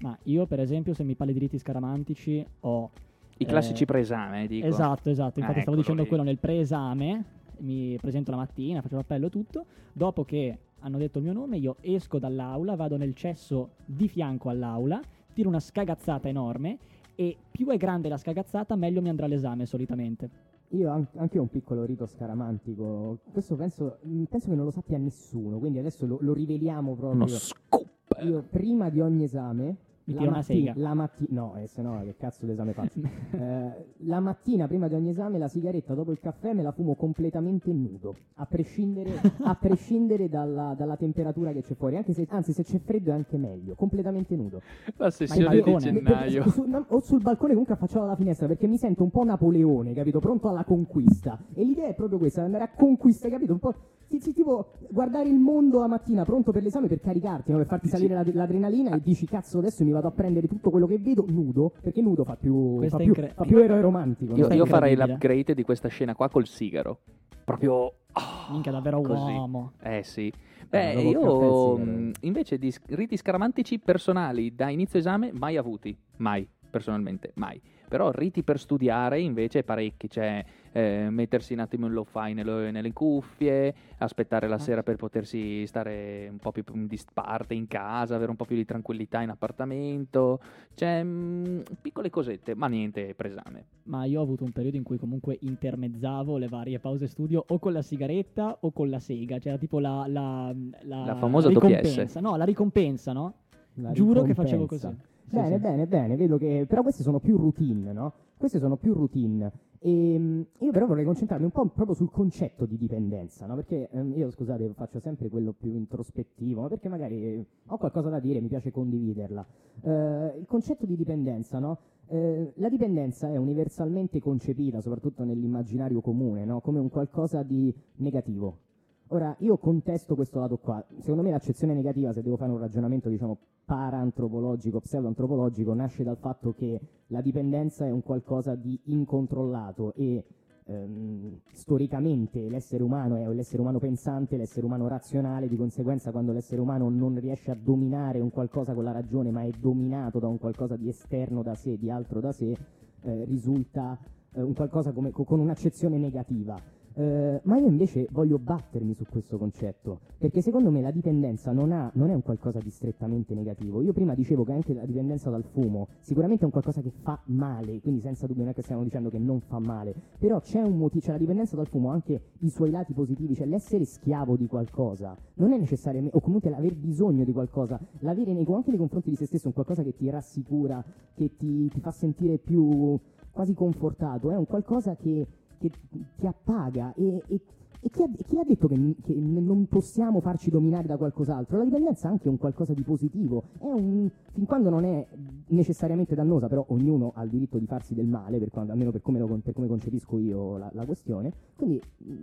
Ma io, per esempio, se mi parli di riti scaramantici, ho I classici Eh, preesame, dico. Esatto, esatto. Infatti Ah, stavo eccolo dicendo lì. quello nel preesame. Mi presento la mattina, faccio l'appello e tutto. Dopo che hanno detto il mio nome, io esco dall'aula, vado nel cesso di fianco all'aula, tiro una scagazzata enorme. E più è grande la scagazzata, meglio mi andrà l'esame solitamente. Io an- anche ho un piccolo rito scaramantico. Questo penso, mm, penso che non lo sappia nessuno, quindi adesso lo, lo riveliamo proprio. Uno scoop. Io prima di ogni esame Mi la tiro una matti- sega. La mattina, no, eh, se no che cazzo d'esame faccio? Eh, la mattina prima di ogni esame la sigaretta dopo il caffè me la fumo completamente nudo, a prescindere, a prescindere dalla, dalla temperatura che c'è fuori, anche se, anzi se c'è freddo è anche meglio, completamente nudo. La sessione di balcone. gennaio. Su- no, o sul balcone comunque affacciato alla finestra perché mi sento un po' Napoleone, capito? Pronto alla conquista. E l'idea è proprio questa, andare a conquista, capito? Un po'. Sì, sì, tipo guardare il mondo la mattina pronto per l'esame per caricarti, no? per farti salire la- l'adrenalina e dici cazzo adesso mi vado a prendere tutto quello che vedo nudo, perché nudo fa più, Questo fa è più, incre- fa più eroe romantico. Io, no? io farei incredibile. l'upgrade di questa scena qua col sigaro. Proprio... ah, Minchia, davvero così. uomo. Eh sì. Ah, Beh, caffè io sigaro. mh, invece di s- riti scaramantici personali da inizio esame mai avuti. Mai, personalmente, mai. Però riti per studiare invece parecchi. Cioè eh, mettersi un attimo in lo-fi nelle, nelle cuffie, aspettare la Ah. sera per potersi stare un po' più in disparte in casa, avere un po' più di tranquillità in appartamento. Cioè, mh, piccole cosette, ma niente presame. Ma io ho avuto un periodo in cui comunque intermezzavo le varie pause studio o con la sigaretta o con la sega. C'era tipo la, la, la, La famosa ricompensa. No, la ricompensa, no? La Giuro che facevo ricompensa. così. Bene, sì. bene, bene, vedo che... Però queste sono più routine, no? Queste sono più routine. E mm, io però vorrei concentrarmi un po' proprio sul concetto di dipendenza, no? Perché ehm, io, scusate, faccio sempre quello più introspettivo, ma perché magari eh, ho qualcosa da dire, mi piace condividerla. Eh, il concetto di dipendenza, no? Eh, la dipendenza è universalmente concepita, soprattutto nell'immaginario comune, no? Come un qualcosa di negativo. Ora, io contesto questo lato qua. Secondo me l'accezione negativa, se devo fare un ragionamento, diciamo, paraantropologico, pseudoantropologico, nasce dal fatto che la dipendenza è un qualcosa di incontrollato e ehm, storicamente l'essere umano è l'essere umano pensante, l'essere umano razionale, di conseguenza quando l'essere umano non riesce a dominare un qualcosa con la ragione, ma è dominato da un qualcosa di esterno da sé, di altro da sé, eh, risulta eh, un qualcosa come- co- con un'accezione negativa. Eh, ma io invece voglio battermi su questo concetto, perché secondo me la dipendenza non, ha- non è un qualcosa di strettamente negativo. Io prima dicevo che anche la dipendenza dal fumo sicuramente è un qualcosa che fa male, quindi senza dubbio non è che stiamo dicendo che non fa male, però c'è un motivo, cioè la dipendenza dal fumo ha anche i suoi lati positivi, cioè l'essere schiavo di qualcosa, non è necessariamente, o comunque l'aver bisogno di qualcosa, l'avere nei, anche nei confronti di se stesso un qualcosa che ti rassicura, che ti, ti fa sentire più quasi confortato, è un qualcosa che, che ti appaga e, e- e chi, ha, chi ha detto che, che non possiamo farci dominare da qualcos'altro? La dipendenza è anche un qualcosa di positivo, un, fin quando non è necessariamente dannosa, però ognuno ha il diritto di farsi del male, per quando- almeno per come, lo per come concepisco io la, la questione, quindi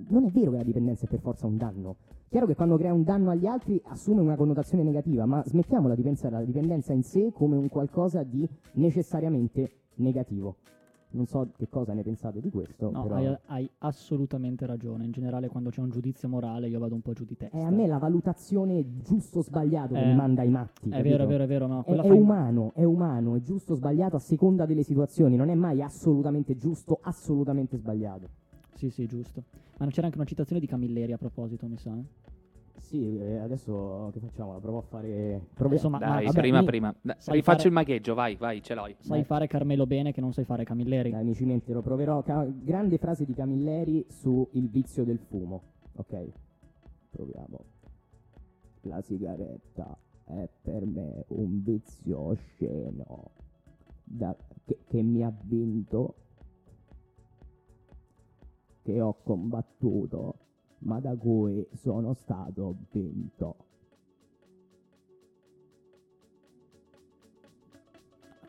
non è vero che la dipendenza è per forza un danno. Chiaro che quando crea un danno agli altri assume una connotazione negativa, ma smettiamola di pensare alla dipendenza in sé come un qualcosa di necessariamente negativo. Non so che cosa ne pensate di questo, No, però... hai, hai assolutamente ragione. In generale, quando c'è un giudizio morale, io vado un po' giù di testa. È a me la valutazione giusto o sbagliato che Eh, mi manda ai matti. È capito? vero, è vero, è vero. No, È, è umano, è umano, è giusto o sbagliato a seconda delle situazioni, non è mai assolutamente giusto, assolutamente sbagliato. Sì, sì, giusto. Ma non c'era anche una citazione di Camilleri a proposito, mi sa. eh? Sì, eh, adesso che facciamo? Provo a fare... provi- Insomma, Dai, vabbè, prima, mi- prima. Dai, rifaccio fare- il magheggio, vai, vai, ce l'hai. Sai Dai. fare Carmelo bene che non sai fare Camilleri. Dai, mi cimentero, proverò. Ca- grande frase di Camilleri su il vizio del fumo. Ok, proviamo. La sigaretta è per me un vizio osceno da- che, che mi ha vinto, che ho combattuto, ma da cui sono stato vinto.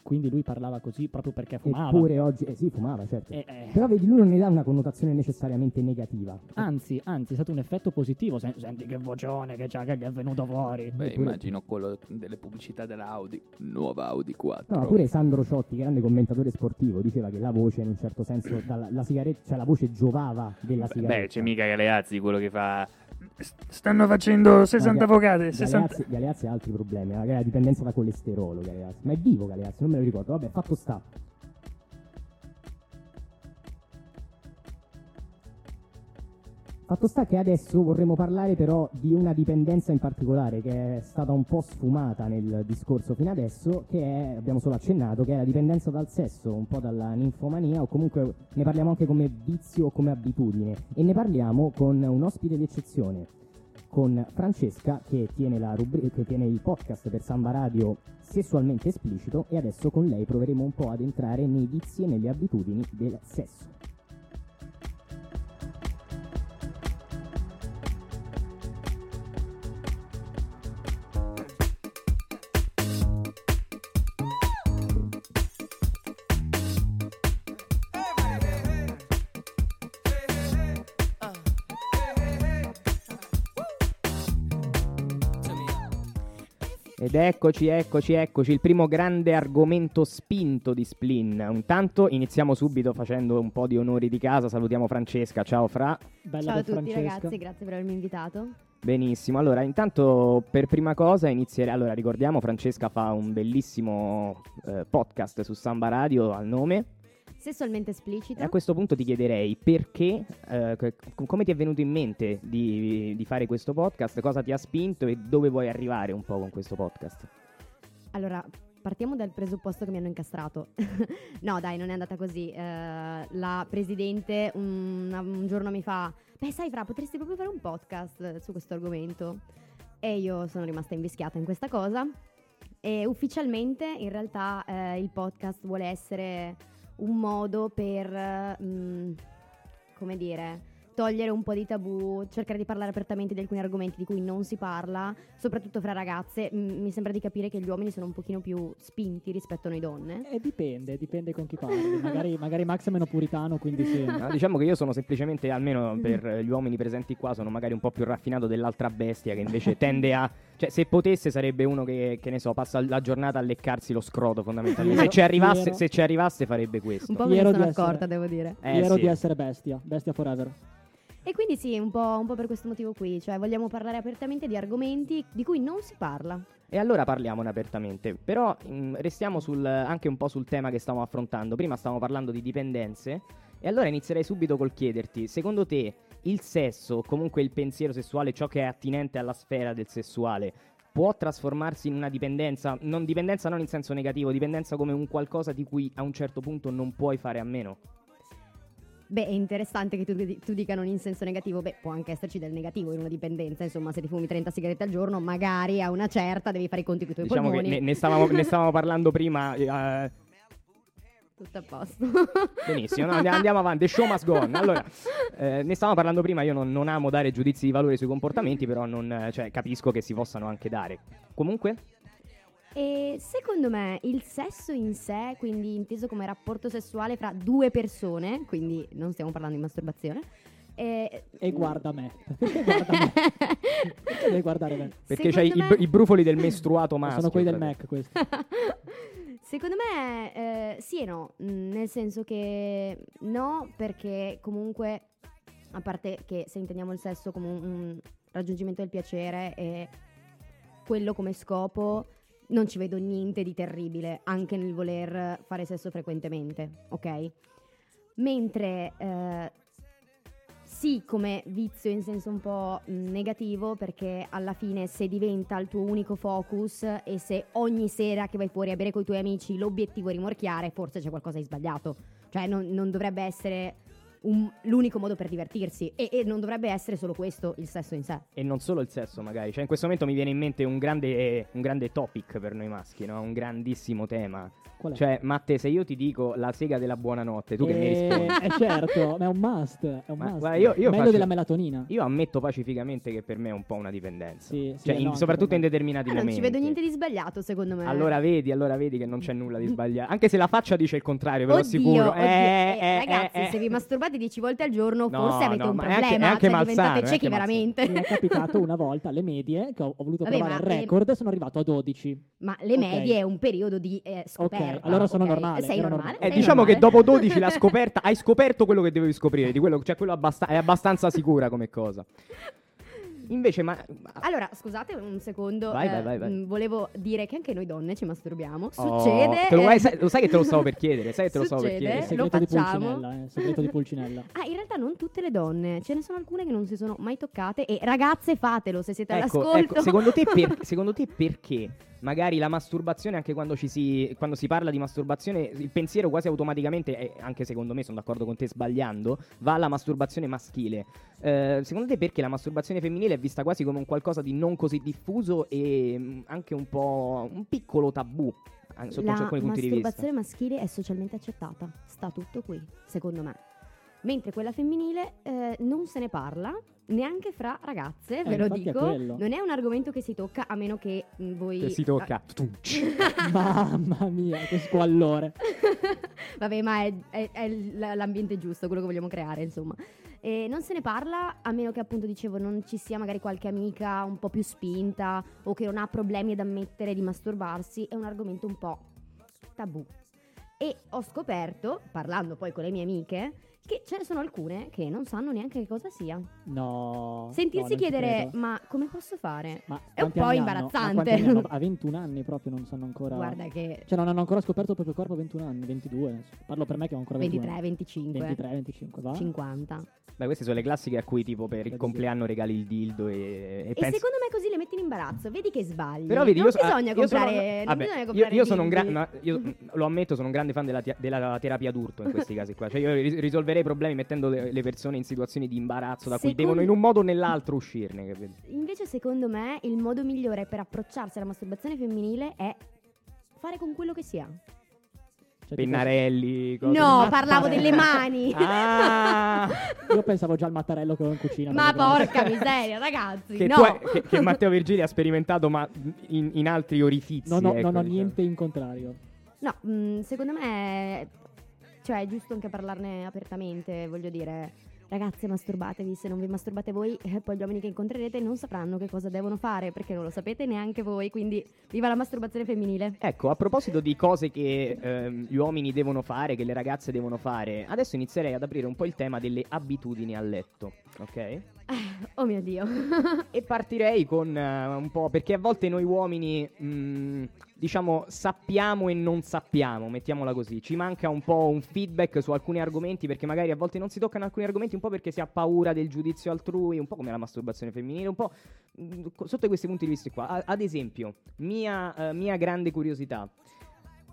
Quindi lui parlava così proprio perché fumava. Eppure oggi, eh sì, fumava, certo. Eh, eh. Però vedi, lui non ne dà una connotazione necessariamente negativa. Anzi, anzi, è stato un effetto positivo. Sen- Senti che vocione che, c'ha, che è venuto fuori. Beh, Pure- immagino quello delle pubblicità dell'Audi. Nuova Audi 4. No, ma pure Sandro Ciotti, grande commentatore sportivo, diceva che la voce in un certo senso, dalla, la sigaretta, cioè la voce giovava della sigaretta. Beh, c'è mica Galeazzi quello che fa. "S- Stanno facendo 60 Ga- avvocate. 60... Galeazzi, Galeazzi ha altri problemi, magari la dipendenza da colesterolo, Galeazzi. Ma è vivo Galeazzi, non me lo ricordo. Vabbè, fatto sta. Fatto sta che adesso vorremmo parlare però di una dipendenza in particolare che è stata un po' sfumata nel discorso fino adesso, che è, abbiamo solo accennato, che è la dipendenza dal sesso, un po' dalla ninfomania o comunque ne parliamo anche come vizio o come abitudine e ne parliamo con un ospite d'eccezione, con Francesca che tiene, rubri- che tiene il podcast per Samba Radio sessualmente esplicito e adesso con lei proveremo un po' ad entrare nei vizi e nelle abitudini del sesso. Ed eccoci, eccoci, eccoci, il primo grande argomento spinto di Splin. Intanto iniziamo subito facendo un po' di onori di casa, salutiamo Francesca, ciao Fra. Bella Ciao a tutti Francesca. ragazzi, grazie per avermi invitato. Benissimo, allora intanto per prima cosa inizierei, allora ricordiamo Francesca fa un bellissimo eh, podcast su Samba Radio al nome Sessualmente e esplicito. a questo punto ti chiederei perché, eh, come ti è venuto in mente di, di fare questo podcast, cosa ti ha spinto e dove vuoi arrivare un po' con questo podcast. Allora, partiamo dal presupposto che mi hanno incastrato. no, dai, non è andata così. Eh, la presidente un, un giorno mi fa: Beh, sai, Fra, potresti proprio fare un podcast su questo argomento. E io sono rimasta invischiata in questa cosa. E ufficialmente, in realtà, eh, il podcast vuole essere un modo per, eh, mm, come dire, togliere un po' di tabù, cercare di parlare apertamente di alcuni argomenti di cui non si parla, soprattutto fra ragazze. Mm, mi sembra di capire che gli uomini sono un pochino più spinti rispetto a noi donne. Eh, dipende, dipende con chi parli. magari, magari Max è meno puritano, quindi sì. No, diciamo che io sono semplicemente, almeno per gli uomini presenti qua, sono magari un po' più raffinato dell'altra bestia che invece tende a... Cioè, se potesse sarebbe uno che, che ne so, passa la giornata a leccarsi lo scroto fondamentalmente. Se ci arrivasse, se ci arrivasse farebbe questo. Un po' me ne sono essere- accorta, devo dire. Eh, Ero sì. di essere bestia, bestia forever. E quindi sì, un po', un po' per questo motivo qui, cioè vogliamo parlare apertamente di argomenti di cui non si parla. E allora parliamone apertamente. Però mh, restiamo sul- anche un po' sul tema che stavamo affrontando. Prima stavamo parlando di dipendenze. E allora inizierei subito col chiederti: secondo te il sesso, o comunque il pensiero sessuale, ciò che è attinente alla sfera del sessuale, può trasformarsi in una dipendenza? Non dipendenza non in senso negativo, dipendenza come un qualcosa di cui a un certo punto non puoi fare a meno. Beh, è interessante che tu, tu dica non in senso negativo, beh, può anche esserci del negativo in una dipendenza, insomma, se ti fumi 30 sigarette al giorno, magari a una certa devi fare i conti con i tuoi Diciamo che polmoni. ne, ne stavamo, ne stavamo parlando prima. eh, Tutto a posto. Benissimo, no, and- andiamo avanti. The show must go on. Allora, eh, ne stavamo parlando prima. Io non, non amo dare giudizi di valore sui comportamenti, però non, cioè, capisco che si possano anche dare. Comunque, E secondo me il sesso in sé, quindi inteso come rapporto sessuale fra due persone, quindi non stiamo parlando di masturbazione. eh, E guarda me. Perché guarda me? Perché devi guardare me? perché c'hai i, Secondo me- i brufoli del mestruato maschio. Sono quelli del fratello. Mac questi. Secondo me eh, sì e no, mm, nel senso che no, perché comunque, a parte che se intendiamo il sesso come un, un raggiungimento del piacere e quello come scopo, non ci vedo niente di terribile anche nel voler fare sesso frequentemente, ok? Mentre eh, sì, come vizio in senso un po' mh, negativo, perché alla fine se diventa il tuo unico focus e se ogni sera che vai fuori a bere con i tuoi amici l'obiettivo è rimorchiare, forse c'è qualcosa di sbagliato. Cioè non, non dovrebbe essere un- l'unico modo per divertirsi e, e non dovrebbe essere solo questo il sesso in sé. E non solo il sesso, magari. Cioè, in questo momento mi viene in mente un grande, un grande topic per noi maschi, no? Un grandissimo tema. Qual è? Cioè, Matte, se io ti dico la sega della buonanotte, tu che mi Eh, rispondi? eh, certo, ma è un must. È un Ma must. guarda, io- io Meglio faccio- della melatonina. Io ammetto pacificamente che per me è un po' una dipendenza. Sì, sì, Cioè, no, in- soprattutto in determinati Ah, non momenti. ci vedo niente di sbagliato, secondo me. Allora vedi, allora vedi che non c'è nulla di sbagliato. Anche se la faccia dice il contrario, ve lo Oddio, assicuro. oddio. Eh, Eh, eh, ragazzi, eh, eh. se vi masturbate 10 volte al giorno, No, forse avete no, un è anche- problema. è anche cioè, malsano, diventate ciechi anche veramente. Mi è capitato una volta alle medie che ho, ho voluto Vabbè, provare il record e sono arrivato a 12. Ma le Ok. medie è un periodo di eh, scoperta. allora sono ok? normale, Sei normale? normale. Eh, sei diciamo che normale. dopo 12 l'ha scoperta, hai scoperto quello che dovevi scoprire, di quello, cioè quello abbasta- è abbastanza sicura come cosa. Invece, ma... Allora, scusate un secondo. Vai, eh, vai, vai, vai. mh, volevo dire che anche noi donne ci masturbiamo. Oh, Succede. lo, eh, sai, lo sai che te lo stavo per chiedere? Sai che te lo stavo per Succede. chiedere? lo segreto di facciamo. Pulcinella, eh, segreto di Pulcinella. Ah, in realtà non tutte le donne, ce ne sono alcune che non si sono mai toccate e ragazze fatelo se siete Ecco, all'ascolto. ecco, secondo, te per- secondo te perché? Magari la masturbazione, anche quando, ci si, quando si parla di masturbazione, il pensiero quasi automaticamente, e anche secondo me, sono d'accordo con te sbagliando, va alla masturbazione maschile. Eh, secondo te perché la masturbazione femminile è vista quasi come un qualcosa di non così diffuso e mm, anche un po' un piccolo tabù sotto La alcuni punti di vista? masturbazione maschile è socialmente accettata, sta tutto qui, secondo me. Mentre quella femminile eh, non se ne parla neanche fra ragazze, ve lo è dico. quello. Non è un argomento che si tocca a meno che mh, voi Che si tocca. Mamma mia, che squallore. Vabbè, ma è, è- è l'ambiente giusto, quello che vogliamo creare, insomma. E non se ne parla a meno che, appunto, dicevo, non ci sia magari qualche amica un po' più spinta o che non ha problemi ad ammettere di masturbarsi. È un argomento un po' tabù. E ho scoperto, parlando poi con le mie amiche, che ce ne sono alcune che non sanno neanche che cosa sia. No. Sentirsi no, non chiedere, ma come posso fare? Ma è un po' imbarazzante. A 21 anni proprio non sanno ancora. Guarda che Cioè, non hanno ancora scoperto il proprio corpo a 21 anni, 22. Parlo per me che ho ancora 21 23, 25, 23, 25, va? 50. Beh, queste sono le classiche a cui tipo per il compleanno regali il dildo e, e E pensi... secondo me così le metti in imbarazzo, vedi che sbagli. Però vedi, non io, so- bisogna ah, io sono- comprare, non vabbè, bisogna io- comprare io, sono un dildi. gran, ma io mm, lo ammetto, sono un grande fan della, te- della terapia d'urto in questi casi qua. Cioè, io ri- risolverei i problemi mettendo le, le persone in situazioni di imbarazzo da cui Secondo- devono in un modo o nell'altro uscirne. capito? Invece secondo me il modo migliore per approcciarsi alla masturbazione femminile è fare con quello che sia. Cioè, tipo- Pennarelli, cose No, Mattarello. parlavo delle mani. Ah, Io pensavo già al mattarello che ho in cucina. Ma porca miseria, ragazzi. che, no. tu hai- che- che Matteo Virgili ha sperimentato, ma in, in altri orifizi. Non ho, ecco, non ho diciamo. niente in contrario. No, mh, secondo me cioè è giusto anche parlarne apertamente, voglio dire. Ragazze, masturbatevi, se non vi masturbate voi, eh, poi gli uomini che incontrerete non sapranno che cosa devono fare, perché non lo sapete neanche voi, quindi viva la masturbazione femminile. Ecco, a proposito di cose che ehm, gli uomini devono fare, che le ragazze devono fare, adesso inizierei ad aprire un po' il tema delle abitudini a letto, ok? Oh mio Dio. E partirei con eh, un po' perché a volte noi uomini, mh, diciamo, sappiamo e non sappiamo, mettiamola così. Ci manca un po' un feedback su alcuni argomenti perché magari a volte non si toccano alcuni argomenti un po' perché si ha paura del giudizio altrui, un po' come la masturbazione femminile, un po' mh, co- sotto questi punti di vista qua. A- ad esempio, mia, eh, mia grande curiosità.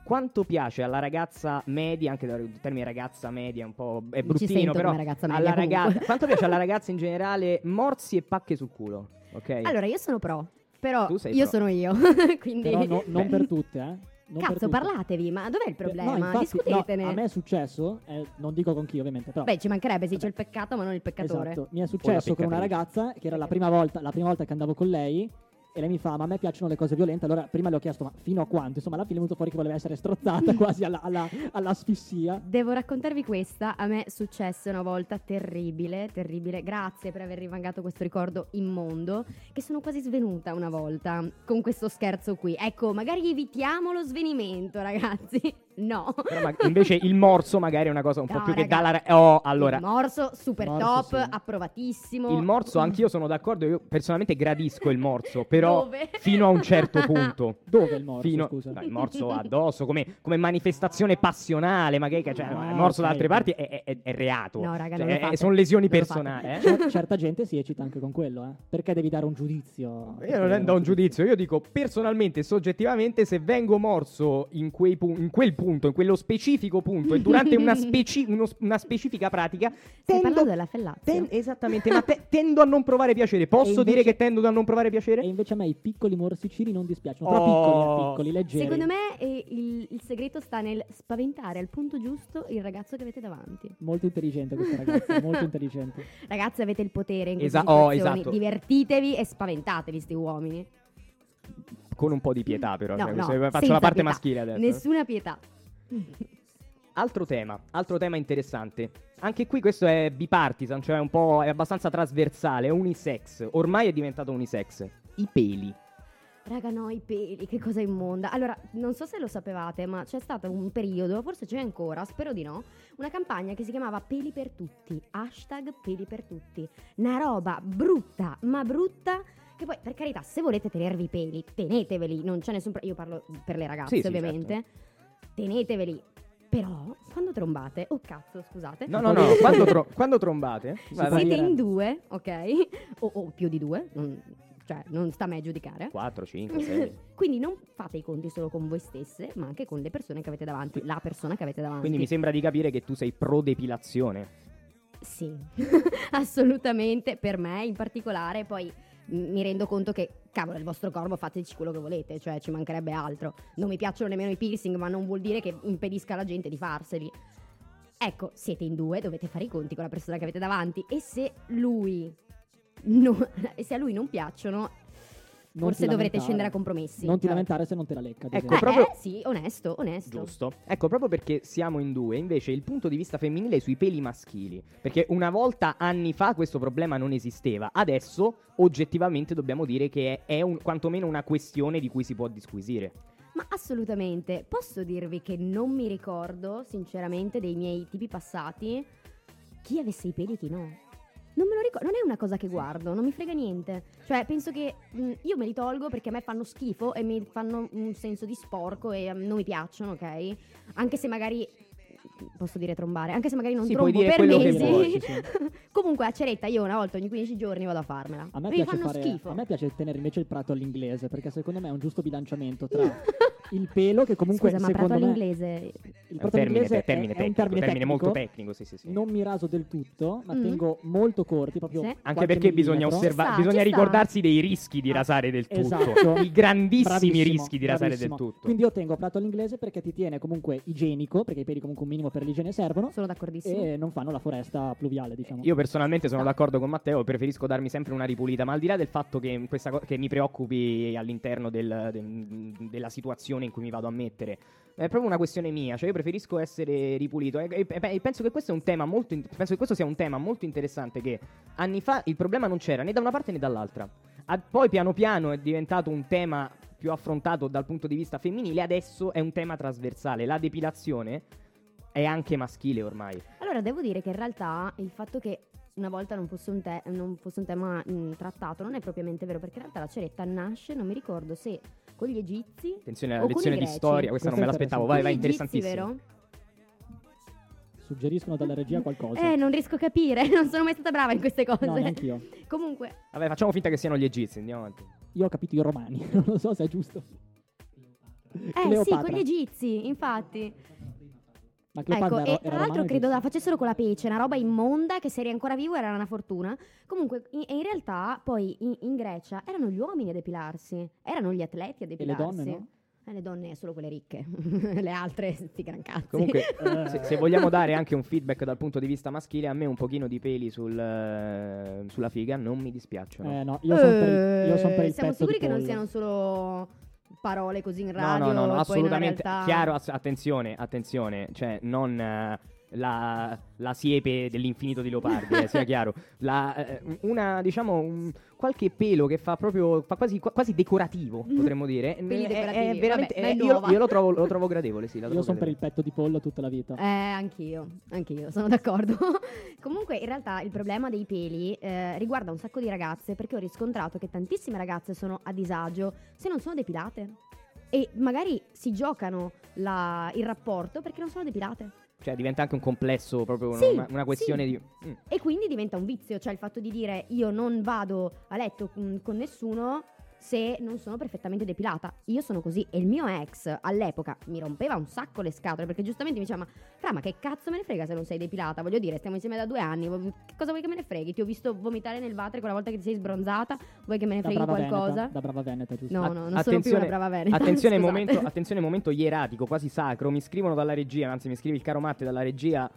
Quanto piace alla ragazza media, anche il termine ragazza media è un po' è bruttino, sento però come ragazza media ragazza, quanto piace alla ragazza in generale morsi e pacche sul culo, ok? Allora, io sono pro, però Tu sei io pro. sono io, quindi... Però no- non per tutte, eh. Non Cazzo, parlatevi, ma dov'è il problema? No, infatti, Discutetene. no, a me è successo, eh, non dico con chi ovviamente, però Beh, ci mancherebbe, sì, c'è il peccato, ma non il peccatore. Esatto. Mi è successo con una ragazza che era la prima volta, la prima volta che andavo con lei e lei mi fa ma a me piacciono le cose violente. Allora prima le ho chiesto ma fino a quanto insomma alla fine è venuto fuori che voleva essere strozzata quasi alla, alla- all'asfissia. Devo raccontarvi questa, a me è successa una volta terribile, terribile, grazie per aver rimangato questo ricordo immondo, che sono quasi svenuta una volta con questo scherzo qui. Ecco, magari evitiamo lo svenimento, ragazzi. No. Però ma- invece il morso magari è una cosa un po' No, più che raga. dà la... ra- Oh, allora, Il morso, super Morso, top, sì. approvatissimo. il morso anch'io sono d'accordo, io personalmente gradisco il morso, però Dove? fino a un certo punto. Dove il morso, Fino- scusa? No, il morso addosso come, come manifestazione passionale, ma che cioè, Ah, il morso da ok. altre parti è, è- è- è reato. No, raga, Cioè, non lo è- sono lesioni Non personali. eh. Cer- certa gente si eccita anche con quello, eh. Perché devi dare un giudizio? Io non do un giudizio, io dico personalmente, soggettivamente, se vengo morso in, quei pu- in quel punto, in quello specifico punto e durante una, speci- uno- una specifica pratica, Stai tendo, parlando della fellazio? ten- esattamente, ma te- tendo a non provare piacere. Posso invece- dire che tendo a non provare piacere? E invece a me i piccoli morsicini non dispiacciono. Però Oh. piccoli, piccoli, leggeri. Secondo me eh, il, il segreto sta nel spaventare al punto giusto il ragazzo che avete davanti. Molto intelligente questa ragazza, molto intelligente. Ragazzi, avete il potere in queste Esa- oh, esatto. Divertitevi e spaventatevi, sti uomini. Con un po' di pietà, però. No, cioè, no, faccio la parte pietà. maschile adesso. Nessuna pietà. Altro tema, altro tema interessante. Anche qui questo è bipartisan, cioè un po' è abbastanza trasversale, è unisex. Ormai è diventato unisex. I peli. Raga, no, i peli, che cosa immonda. Allora, non so se lo sapevate, ma c'è stato un periodo, forse c'è ancora, spero di no, una campagna che si chiamava Peli per tutti. Hashtag Peli per tutti. Una roba brutta, ma brutta. Che poi, per carità, se volete tenervi i peli, teneteveli. Non c'è nessun. pro- Io parlo per le ragazze, Sì, sì, ovviamente. Teneteveli. Però, quando trombate, oh cazzo, scusate. No, no, no, quando, tro- quando trombate? Vai, vai. Siete in due, ok? O, o più di due, non- cioè non sta a me giudicare. 4, 5, 6. Quindi non fate i conti solo con voi stesse, ma anche con le persone che avete davanti, la persona che avete davanti. Quindi mi sembra di capire che tu sei pro depilazione. Sì, assolutamente, per me in particolare, poi mi rendo conto che, cavolo, il vostro corpo fateci quello che volete, cioè ci mancherebbe altro. Non mi piacciono nemmeno i piercing, ma non vuol dire che impedisca alla gente di farseli. Ecco, siete in due, dovete fare i conti con la persona che avete davanti e se lui no- e se a lui non piacciono, Non forse dovrete scendere a compromessi. Non ti Cioè- lamentare se non te la lecca. Ecco. Eh, proprio- eh, sì, onesto, onesto. Giusto. Ecco, proprio perché siamo in due, invece il punto di vista femminile è sui peli maschili. Perché una volta, anni fa, questo problema non esisteva. Adesso, oggettivamente, dobbiamo dire che è, è un- quantomeno una questione di cui si può disquisire. Ma assolutamente, posso dirvi che non mi ricordo, sinceramente, dei miei tipi passati chi avesse i peli e chi no. Non me lo ricordo, non è una cosa che guardo, non mi frega niente. Cioè, penso che mh, io me li tolgo perché a me fanno schifo e mi fanno un senso di sporco e um, non mi piacciono, ok? Anche se magari posso dire trombare, anche se magari non Sì, trombo per mesi. vuoi, sì, sì. Comunque a ceretta io una volta ogni 15 giorni vado a farmela. A me, mi piace fanno fare- schifo. a me piace tenere invece il prato all'inglese perché secondo me è un giusto bilanciamento tra il pelo che comunque Scusa, ma prato secondo me all'inglese il prato termine, all'inglese te- termine è, è un tecnico, termine, termine molto tecnico. tecnico, sì, sì, sì. Non mi raso del tutto, ma Mm. tengo molto corti, proprio Sì. Anche perché bisogna osservare, bisogna sta. ricordarsi dei rischi di Ah, rasare del tutto. esatto. I grandissimi rischi di rasare del tutto. Quindi io tengo prato all'inglese perché ti tiene comunque igienico, perché i peli comunque un minimo per l'igiene servono Sono d'accordissimo. e non fanno la foresta pluviale, diciamo. Io personalmente sono d'accordo con Matteo, preferisco darmi sempre una ripulita, ma al di là del fatto che, questa co- che mi preoccupi all'interno del- del- della situazione in cui mi vado a mettere, è proprio una questione mia, cioè io preferisco essere ripulito e, e- e penso che questo è un tema molto in- penso che questo sia un tema molto interessante che anni fa il problema non c'era né da una parte né dall'altra. Ah, poi piano piano è diventato un tema più affrontato dal punto di vista femminile, adesso è un tema trasversale, la depilazione è anche maschile ormai. Allora, devo dire che in realtà il fatto che una volta non fosse un, te- non fosse un tema mh, trattato non è propriamente vero, perché in realtà la ceretta nasce, non mi ricordo se con gli egizi Attenzione alla lezione di storia, questa non me l'aspettavo. Vai, vai, interessantissimo. vero? Suggeriscono dalla regia qualcosa. Eh, non riesco a capire, non sono mai stata brava in queste cose. no, neanch'io. Comunque, Vabbè, facciamo finta che siano gli egizi, andiamo avanti. Io ho capito i romani, non lo so se è giusto. eh sì, Cleopatra. con gli egizi, infatti. Ma Ecco, era, e tra l'altro credo la facessero con la pece, una roba immonda che se eri ancora vivo era una fortuna. Comunque, in, e in realtà, poi in, in Grecia erano gli uomini a depilarsi, erano gli atleti a E le depilarsi. donne no? Eh, le donne solo quelle ricche, le altre sti gran cazzi. Comunque, se, se vogliamo dare anche un feedback dal punto di vista maschile, a me un pochino di peli sul, sulla figa non mi dispiacciono. Eh no, io sono per il, io son per il Eh, Siamo petto sicuri di che non pollo. siano solo parole così in No, radio no, no, no, in assolutamente realtà... chiaro. ass- attenzione, attenzione, cioè non. eh, la, la siepe dell'infinito di Leopardi, eh, sia chiaro. La, eh, una, diciamo, un- qualche pelo che fa proprio, fa quasi, qua- quasi decorativo, Mhm. potremmo dire. Peli È- È, veramente, vabbè, è eh, io, io lo, trovo, lo trovo gradevole, sì. la Io trovo sono per il petto di pollo tutta la vita. Eh, anch'io, anch'io, sono d'accordo. Comunque, in realtà, il problema dei peli eh, riguarda un sacco di ragazze perché ho riscontrato che tantissime ragazze sono a disagio se non sono depilate. E magari si giocano la- il rapporto perché non sono depilate. Cioè, diventa anche un complesso, proprio Sì, una, una questione sì. di... Mm. E quindi diventa un vizio, cioè il fatto di dire io non vado a letto con, con nessuno se non sono perfettamente depilata. Io sono così e il mio ex all'epoca mi rompeva un sacco le scatole perché giustamente mi diceva ma fra ma che cazzo me ne frega se non sei depilata? Voglio dire stiamo insieme da due anni, che cosa vuoi che me ne freghi? Ti ho visto vomitare nel water quella volta che ti sei sbronzata, vuoi che me ne Da freghi qualcosa? Veneta, da brava Veneta, giusto? No, no, non sono più attenzione- una brava veneta. Attenzione, momento, attenzione, momento ieratico, quasi sacro. Mi scrivono dalla regia, anzi, mi scrive il caro Matte dalla regia.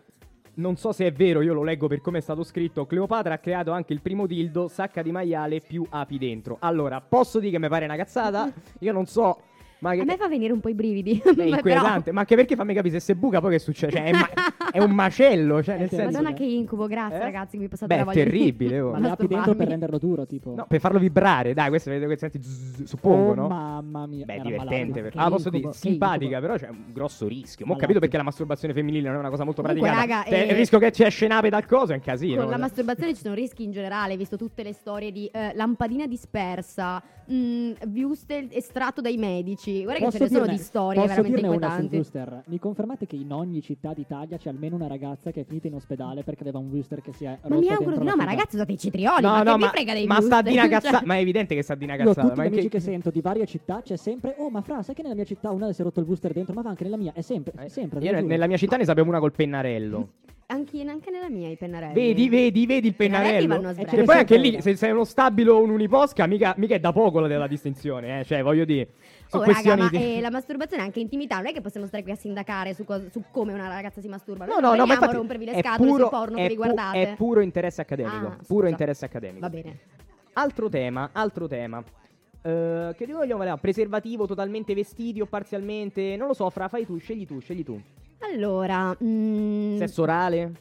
Non so se è vero, io lo leggo per come è stato scritto. Cleopatra ha creato anche il primo dildo, sacca di maiale più api dentro. Allora, posso dire che mi pare una cazzata? Io non so. Ma che A me fa venire un po' i brividi. è Però- inquietante. Ma anche perché fammi capire se si buca poi che succede? Cioè, ma- è un macello. Cioè, nel Sì, senso. Madonna che incubo, grazie Eh? ragazzi, mi passate Beh, la è voglia di- terribile, oh. Ma le api dentro per renderlo duro, tipo. No, per farlo vibrare, dai, questo vedete che senti, zzz, suppongo, Oh, no? mamma mia. Beh, era divertente. per- Ah, posso incubo, dire, simpatica, però c'è un grosso rischio. Ma ho capito perché la masturbazione femminile non è una cosa molto praticata. raga, Cioè, eh, il rischio che ci esce nave dal coso è un casino. Con la cioè. masturbazione ci sono rischi in generale, visto tutte le storie di eh, lampadina dispersa, mh, wuster estratto dai medici. Guarda Posso che ce ne sono di storie veramente inquietanti. Mi confermate che in ogni città d'Italia c'è almeno una ragazza che è finita in ospedale perché aveva un Wooster che si è rotto Ma mi auguro di no, ma ragazzi usate i cetrioli, No, ma no, che ma, frega dei ma sta di una wuster? cazzata. Cioè, Ma è evidente che sta di una Io tutti Ma gli amici anche... che sento di varie città c'è sempre Oh ma fra sai che nella mia città una si è rotto il booster dentro Ma va anche nella mia È sempre, Eh, sempre Io nella mia città ne sapevo una col pennarello. anche, anche nella mia i pennarelli. Vedi, vedi, vedi il pennarello. E poi anche lì, se sei uno stabilo o un uniposca, mica, mica è da poco la della distinzione, eh. Cioè, voglio dire. Sono Oh, raga, questioni ma di. eh, la masturbazione è anche intimità, non è che possiamo stare qui a sindacare su, cosa- su come una ragazza si masturba. No, no, no, ma infatti rompervi le scatole puro, porno che vi pu- è puro interesse accademico. Ah, puro interesse accademico. Va bene. Altro tema, altro tema. Eh, che dico vogliamo parlare? Preservativo totalmente vestiti o parzialmente? Non lo so, Fra, fai tu, scegli tu, scegli tu. Allora, mm, Sesso orale?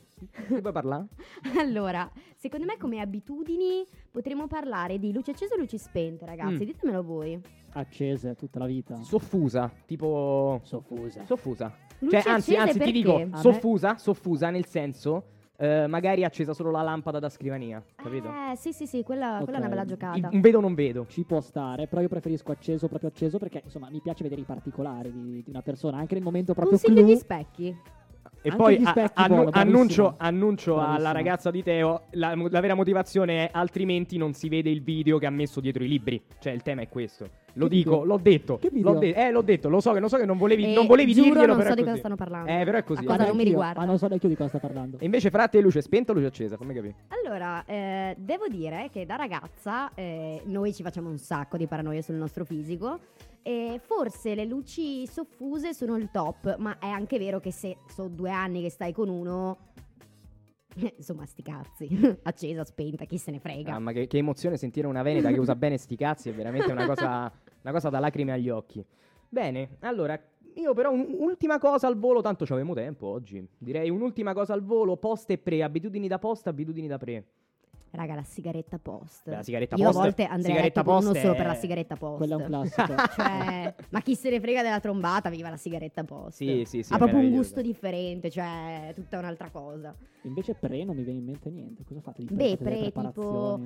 Chi puoi parlare? allora, secondo me come abitudini potremmo parlare di luci accese o luci spente, ragazzi. Mm. Ditemelo voi. Accese tutta la vita Soffusa, tipo. Soffusa Soffusa. Luci Cioè, anzi, anzi, ti perché? dico, A me- soffusa, soffusa nel senso, eh, magari accesa solo la lampada da scrivania, capito? Eh, sì, sì, sì, quella, quella è una bella giocata. un vedo o non vedo. Ci può stare Però io preferisco acceso proprio acceso Perché insomma mi piace vedere i particolari di, di una persona Anche nel momento proprio Consiglio clou gli specchi. E Anche poi a- annu- annuncio, annuncio alla ragazza di Teo, la, la vera motivazione è altrimenti non si vede il video che ha messo dietro i libri. Cioè il tema è questo. Lo Che dico, video? l'ho detto. Che video? L'ho de- eh, l'ho detto, lo so che, lo so che non volevi, Eh, non volevi giuro, dirglielo, non però so di cosa stanno parlando. Eh, però è così. A cosa non mi riguarda. Ma non so neanche io di cosa sta parlando E invece fra te luce spenta o luce accesa? Fammi capire. Allora, eh, devo dire che da ragazza eh, noi ci facciamo un sacco di paranoie sul nostro fisico e forse le luci soffuse sono il top, ma è anche vero che se sono due anni che stai con uno, insomma, sti cazzi, accesa, spenta, chi se ne frega. Ah, ma che, che emozione sentire una veneta che usa bene sti cazzi, è veramente una cosa, una cosa da lacrime agli occhi. Bene, allora, io però un'ultima cosa al volo, tanto ci avevamo tempo oggi. Direi un'ultima cosa al volo, post e pre, abitudini da post, abitudini da pre. Raga, la sigaretta post. Beh, la sigaretta Io post- a volte andrei a sigaretta letto con uno post solo è- per la sigaretta post. Quello è un classico Cioè, ma chi se ne frega della trombata, viva la sigaretta post. Sì, sì, sì. ha è proprio un gusto differente, cioè, è tutta un'altra cosa. Invece pre non mi viene in mente niente Cosa fate di pre? Beh, pre, tipo-?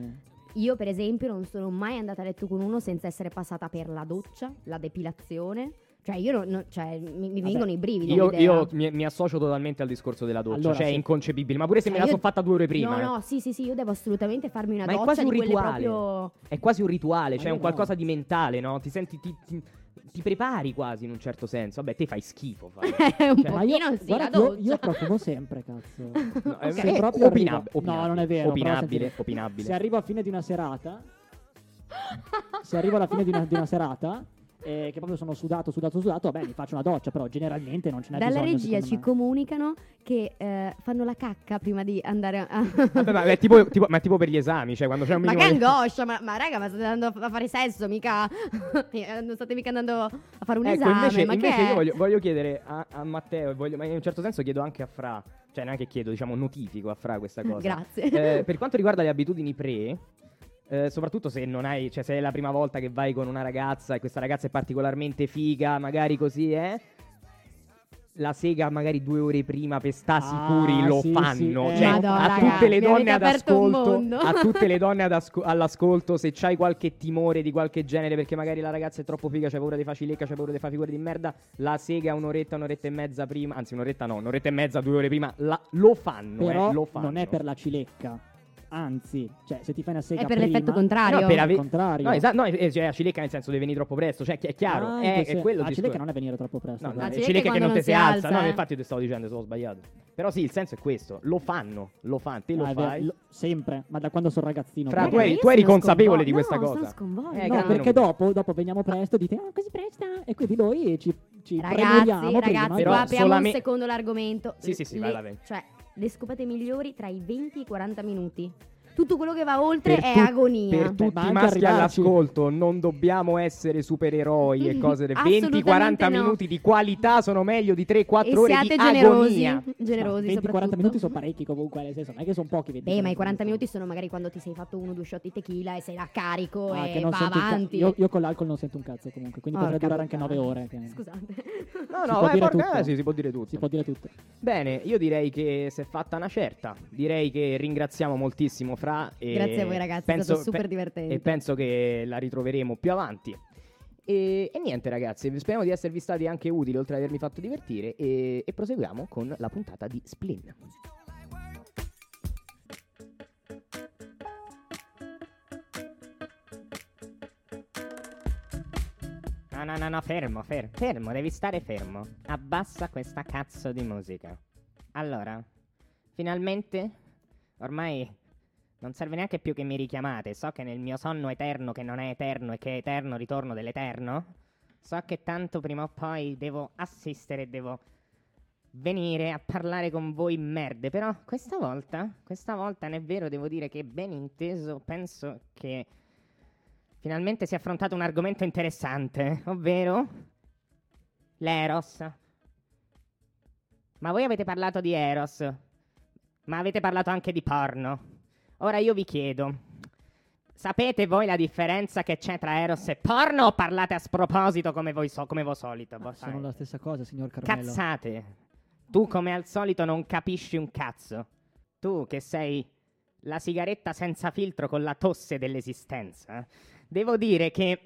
Io, per esempio, non sono mai andata a letto con uno senza essere passata per la doccia, la depilazione. Cioè, io non- non- cioè, mi, mi vengono i brividi. Io, io mi, mi associo totalmente al discorso della doccia, Allora, cioè è inconcepibile, ma pure se Cioè, me la sono fatta due ore prima. No, eh. no, sì, sì, sì, io devo assolutamente farmi una Ma è doccia quasi di un rituale. proprio... È quasi un rituale, cioè io un qualcosa no. di mentale, no? Ti senti, ti, ti- ti prepari quasi in un certo senso. Vabbè, te fai schifo. Fai. È un Cioè, Ma io, pochino sì, guarda io, doccia. io profumo sempre, cazzo. No, è- Se è proprio opinab- arriva- No, non è vero. Opinabile, opinabile. Se arrivo a fine di una serata, se arrivo alla fine di una, di una serata eh, che proprio sono sudato, sudato, sudato, vabbè, mi faccio una doccia, però generalmente non ce n'è Dalla bisogno. regia secondo ci me. comunicano che eh, fanno la cacca prima di andare a... Vabbè, ma, è tipo, tipo- ma è tipo per gli esami, cioè quando c'è un Ma minimo che di- angoscia, ma, ma raga, ma state andando a fare sesso, mica... non state mica andando a fare un Ecco, esame, invece, ma invece che io voglio, voglio chiedere a, a Matteo, voglio- ma in un certo senso chiedo anche a Fra, cioè non è che chiedo, diciamo notifico a Fra questa cosa. Grazie. Eh, per quanto riguarda le abitudini pre, eh, soprattutto se non hai, cioè se è la prima volta che vai con una ragazza e questa ragazza è particolarmente figa, magari così è. La sega magari due ore prima per sta Ah, sicuri lo sì, fanno. sì, eh. Cioè, Madonna, a raga, tutte un ascolto, a tutte le donne ad asco- all'ascolto, se c'hai qualche timore di qualche genere perché magari la ragazza è troppo figa, c'hai paura di facilecca, c'hai paura di fare figure di merda, la sega un'oretta, un'oretta e mezza prima, anzi un'oretta no, un'oretta e mezza, due ore prima, la- lo fanno, Però eh, lo fanno. non è per la cilecca. Anzi, cioè, se ti fai una sega È per prima, l'effetto contrario. No, per ave- contrario. No, esatto, no, eh, cioè, la cilecca nel senso deve venire troppo presto, cioè è chiaro, Ah, è, è quello La il cilecca discorso. non è venire troppo presto. No, no, La le cilecca è cilecche che non ti si alza, alza, no, eh. infatti ti stavo dicendo, sono sbagliato. Però sì, il senso è questo, lo fanno, lo fanno, te lo Ah, è fai. lo- sempre, ma da quando sono ragazzino. Fra, tu eri- io tu eri consapevole di questa no, cosa? Eh, No, perché dopo, dopo veniamo presto, dite, ah, così presta, e quindi noi ci, ci Ragazzi, ragazzi, qua apriamo un secondo l'argomento. Sì, sì, sì, vai, vai. Cioè, le scopate migliori tra i 20 e i 40 minuti. Tutto quello che va oltre Per è tu- agonia. Per Beh, tutti ma i maschi arrivarci. all'ascolto, non dobbiamo essere supereroi e cose del Assolutamente 20-40 no. minuti di qualità sono meglio di 3-4 e ore siate di generosi, agonia. generosi 20-40 soprattutto. minuti sono parecchi comunque, nel senso, non è che sono pochi 20 Beh, ma i 40 minuti sono magari quando ti sei fatto uno o due shot di tequila e sei là carico Ah, e che non va un ca- avanti. io, io con l'alcol non sento un cazzo comunque, quindi Porca potrebbe durare anche puttana. 9 ore. che- Scusate. No, Si no, può vai, porca- sì, si può dire tutto. Si può dire tutto. Bene, io direi che si è fatta una certa. Direi che ringraziamo moltissimo Fra. E Grazie a voi ragazzi, è stato super divertente. E penso che la ritroveremo più avanti. E, e niente ragazzi, speriamo di esservi stati anche utili oltre ad avermi fatto divertire e, e proseguiamo con la puntata di Splin. No, no, no, no, fermo, fermo, fermo, devi stare fermo. Abbassa questa cazzo di musica. Allora, finalmente, ormai non serve neanche più che mi richiamate. So che nel mio sonno eterno, che non è eterno e che è eterno ritorno dell'eterno, so che tanto prima o poi devo assistere, devo venire a parlare con voi merde. Però questa volta, questa volta, non è vero, devo dire che ben inteso, penso che finalmente si è affrontato un argomento interessante, ovvero l'Eros. Ma voi avete parlato di Eros, ma avete parlato anche di porno. Ora io vi chiedo, sapete voi la differenza che c'è tra Eros e porno o parlate a sproposito come voi, so- come voi solito? boh, sai? Sono la stessa cosa, signor Carmelo. Cazzate. Tu come al solito non capisci un cazzo. Tu che sei la sigaretta senza filtro con la tosse dell'esistenza. Devo dire che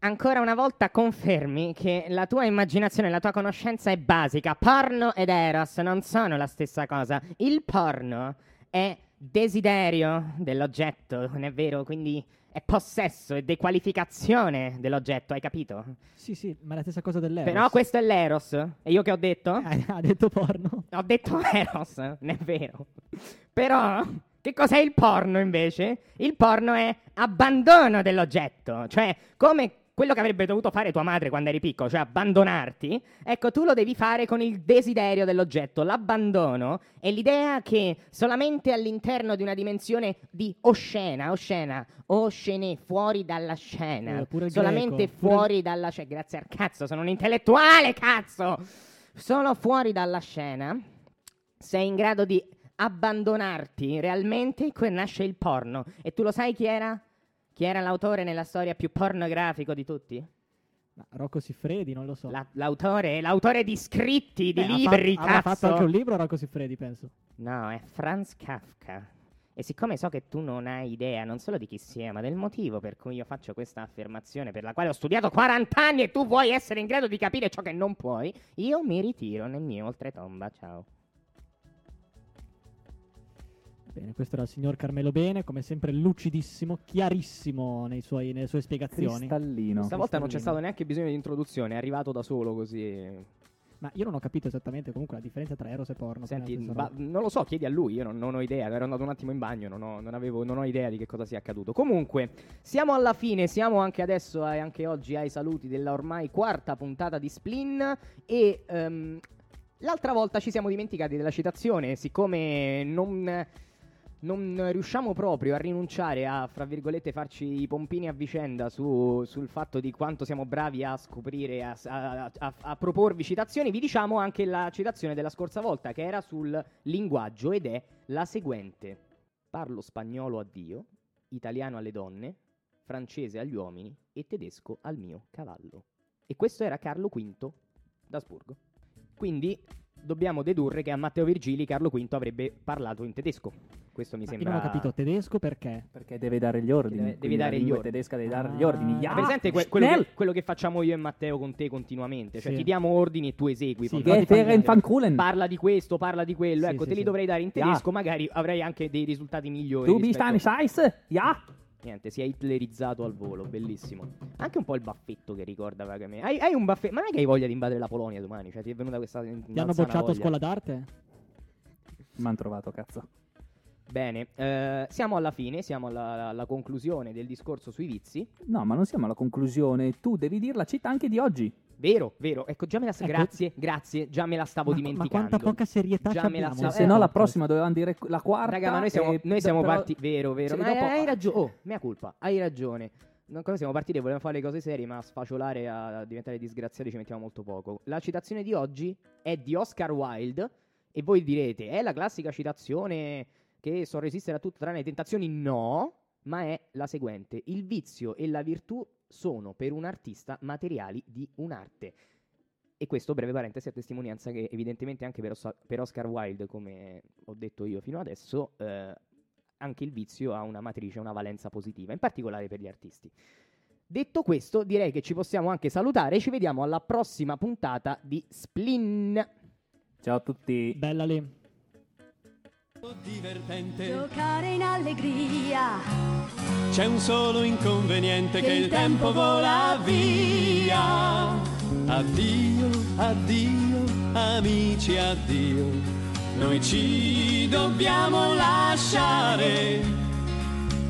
ancora una volta confermi che la tua immaginazione, la tua conoscenza è basica. Porno ed eros non sono la stessa cosa. Il porno è desiderio dell'oggetto, non è vero? Quindi è possesso, è dequalificazione dell'oggetto, hai capito? Sì, sì, ma è la stessa cosa dell'Eros. Però questo è l'eros. E io che ho detto? Eh, ha detto porno. Ho detto Eros, non è vero. Però, che cos'è il porno invece? Il porno è abbandono dell'oggetto, cioè come quello che avrebbe dovuto fare tua madre quando eri piccolo, cioè abbandonarti, ecco tu lo devi fare con il desiderio dell'oggetto. L'abbandono è l'idea che solamente all'interno di una dimensione di oscena, oscena, oscene, fuori dalla scena, Eh, solamente greco, pure fuori dalla scena, grazie al cazzo, sono un intellettuale, cazzo! Solo fuori dalla scena sei in grado di abbandonarti realmente, qui nasce il porno. E tu lo sai chi era? Chi era l'autore nella storia più pornografico di tutti? Ma Rocco Siffredi, non lo so. La- l'autore, l'autore di scritti, di Beh, ha libri, fatto- avrà cazzo. fatto anche un libro Rocco Siffredi, penso. No, è Franz Kafka. E siccome so che tu non hai idea non solo di chi sia, ma del motivo per cui io faccio questa affermazione, per la quale ho studiato 40 anni e tu vuoi essere in grado di capire ciò che non puoi, io mi ritiro nel mio oltretomba. Ciao. Bene, questo era il signor Carmelo Bene, come sempre lucidissimo, chiarissimo nei suoi- nelle sue spiegazioni. Cristallino. Stavolta non c'è stato neanche bisogno di introduzione, è arrivato da solo così. Ma io non ho capito esattamente comunque la differenza tra Eros e porno. Senti, ba- non lo so, chiedi a lui, io non, non ho idea, ero andato un attimo in bagno, non ho, non avevo- non ho idea di che cosa sia accaduto. Comunque, siamo alla fine, siamo anche adesso e anche oggi ai saluti della ormai quarta puntata di Splin e ehm, l'altra volta ci siamo dimenticati della citazione, siccome non... Non riusciamo proprio a rinunciare a, fra virgolette, farci i pompini a vicenda su- sul fatto di quanto siamo bravi a scoprire, a, a- a- a proporvi citazioni. Vi diciamo anche la citazione della scorsa volta, che era sul linguaggio ed è la seguente: Parlo spagnolo a Dio, italiano alle donne, francese agli uomini e tedesco al mio cavallo. E questo era Carlo V d'Asburgo. Quindi dobbiamo dedurre che a Matteo Virgili Carlo V avrebbe parlato in tedesco. Questo mi Ma sembra. Io non ho capito tedesco perché. Perché deve dare gli ordini. Deve- devi dare la gli ordini. tedesca deve dare gli Ah. ordini. Ja, presente que- quello, che, quello che facciamo io e Matteo con te continuamente? Cioè, Sì. ti diamo ordini e tu esegui. Sì. Che fere in fankulen. Parla di questo, parla di quello. Sì, ecco, sì, te li sì. dovrei dare in Ja. tedesco, magari avrei anche dei risultati migliori. Bist rispetto- eine Scheiße. Ja. Niente, si è hitlerizzato al volo, bellissimo. Anche un po' il baffetto che ricorda vagamente. Hai, hai un baffetto, ma non è che hai voglia di invadere la Polonia domani? Cioè, ti è venuta questa. Ti hanno bocciato a scuola d'arte? Mi hanno trovato, cazzo. Bene, eh, siamo alla fine, siamo alla, alla conclusione del discorso sui vizi. No, ma non siamo alla conclusione. Tu devi dire la città anche di oggi. Vero, vero. Ecco, già me la Ecco. Grazie, grazie. Già me la stavo Ma- dimenticando. Ma quanta poca serietà Già me la sa- Se eh, no, la no, prossima dovevamo dire la quarta. Raga, ma noi siamo, e- noi siamo però- partiti. Vero, vero. Ma dopo- hai ragione. Oh, mia colpa. Hai ragione. No, cosa siamo partiti? Volevamo fare le cose serie, ma a sfaciolare a diventare disgraziati ci mettiamo molto poco. La citazione di oggi è di Oscar Wilde. E voi direte: è la classica citazione che so resistere a tutto tranne le tentazioni? No, ma è la seguente: Il vizio e la virtù sono per un artista materiali di un'arte. E questo, breve parentesi, a testimonianza che evidentemente anche per, Os- per Oscar Wilde, come ho detto io fino adesso, eh, anche il vizio ha una matrice, una valenza positiva, in particolare per gli artisti. Detto questo, direi che ci possiamo anche salutare e ci vediamo alla prossima puntata di Splin. Ciao a tutti. Bella lì. Divertente. Giocare in allegria, C'è un solo inconveniente che il tempo vola via. Addio, addio, amici, addio. Noi ci dobbiamo lasciare.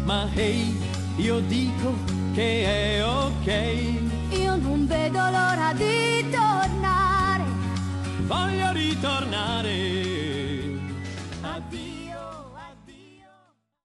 Ma hey, io dico che è ok. io non vedo l'ora di tornare. Voglio ritornare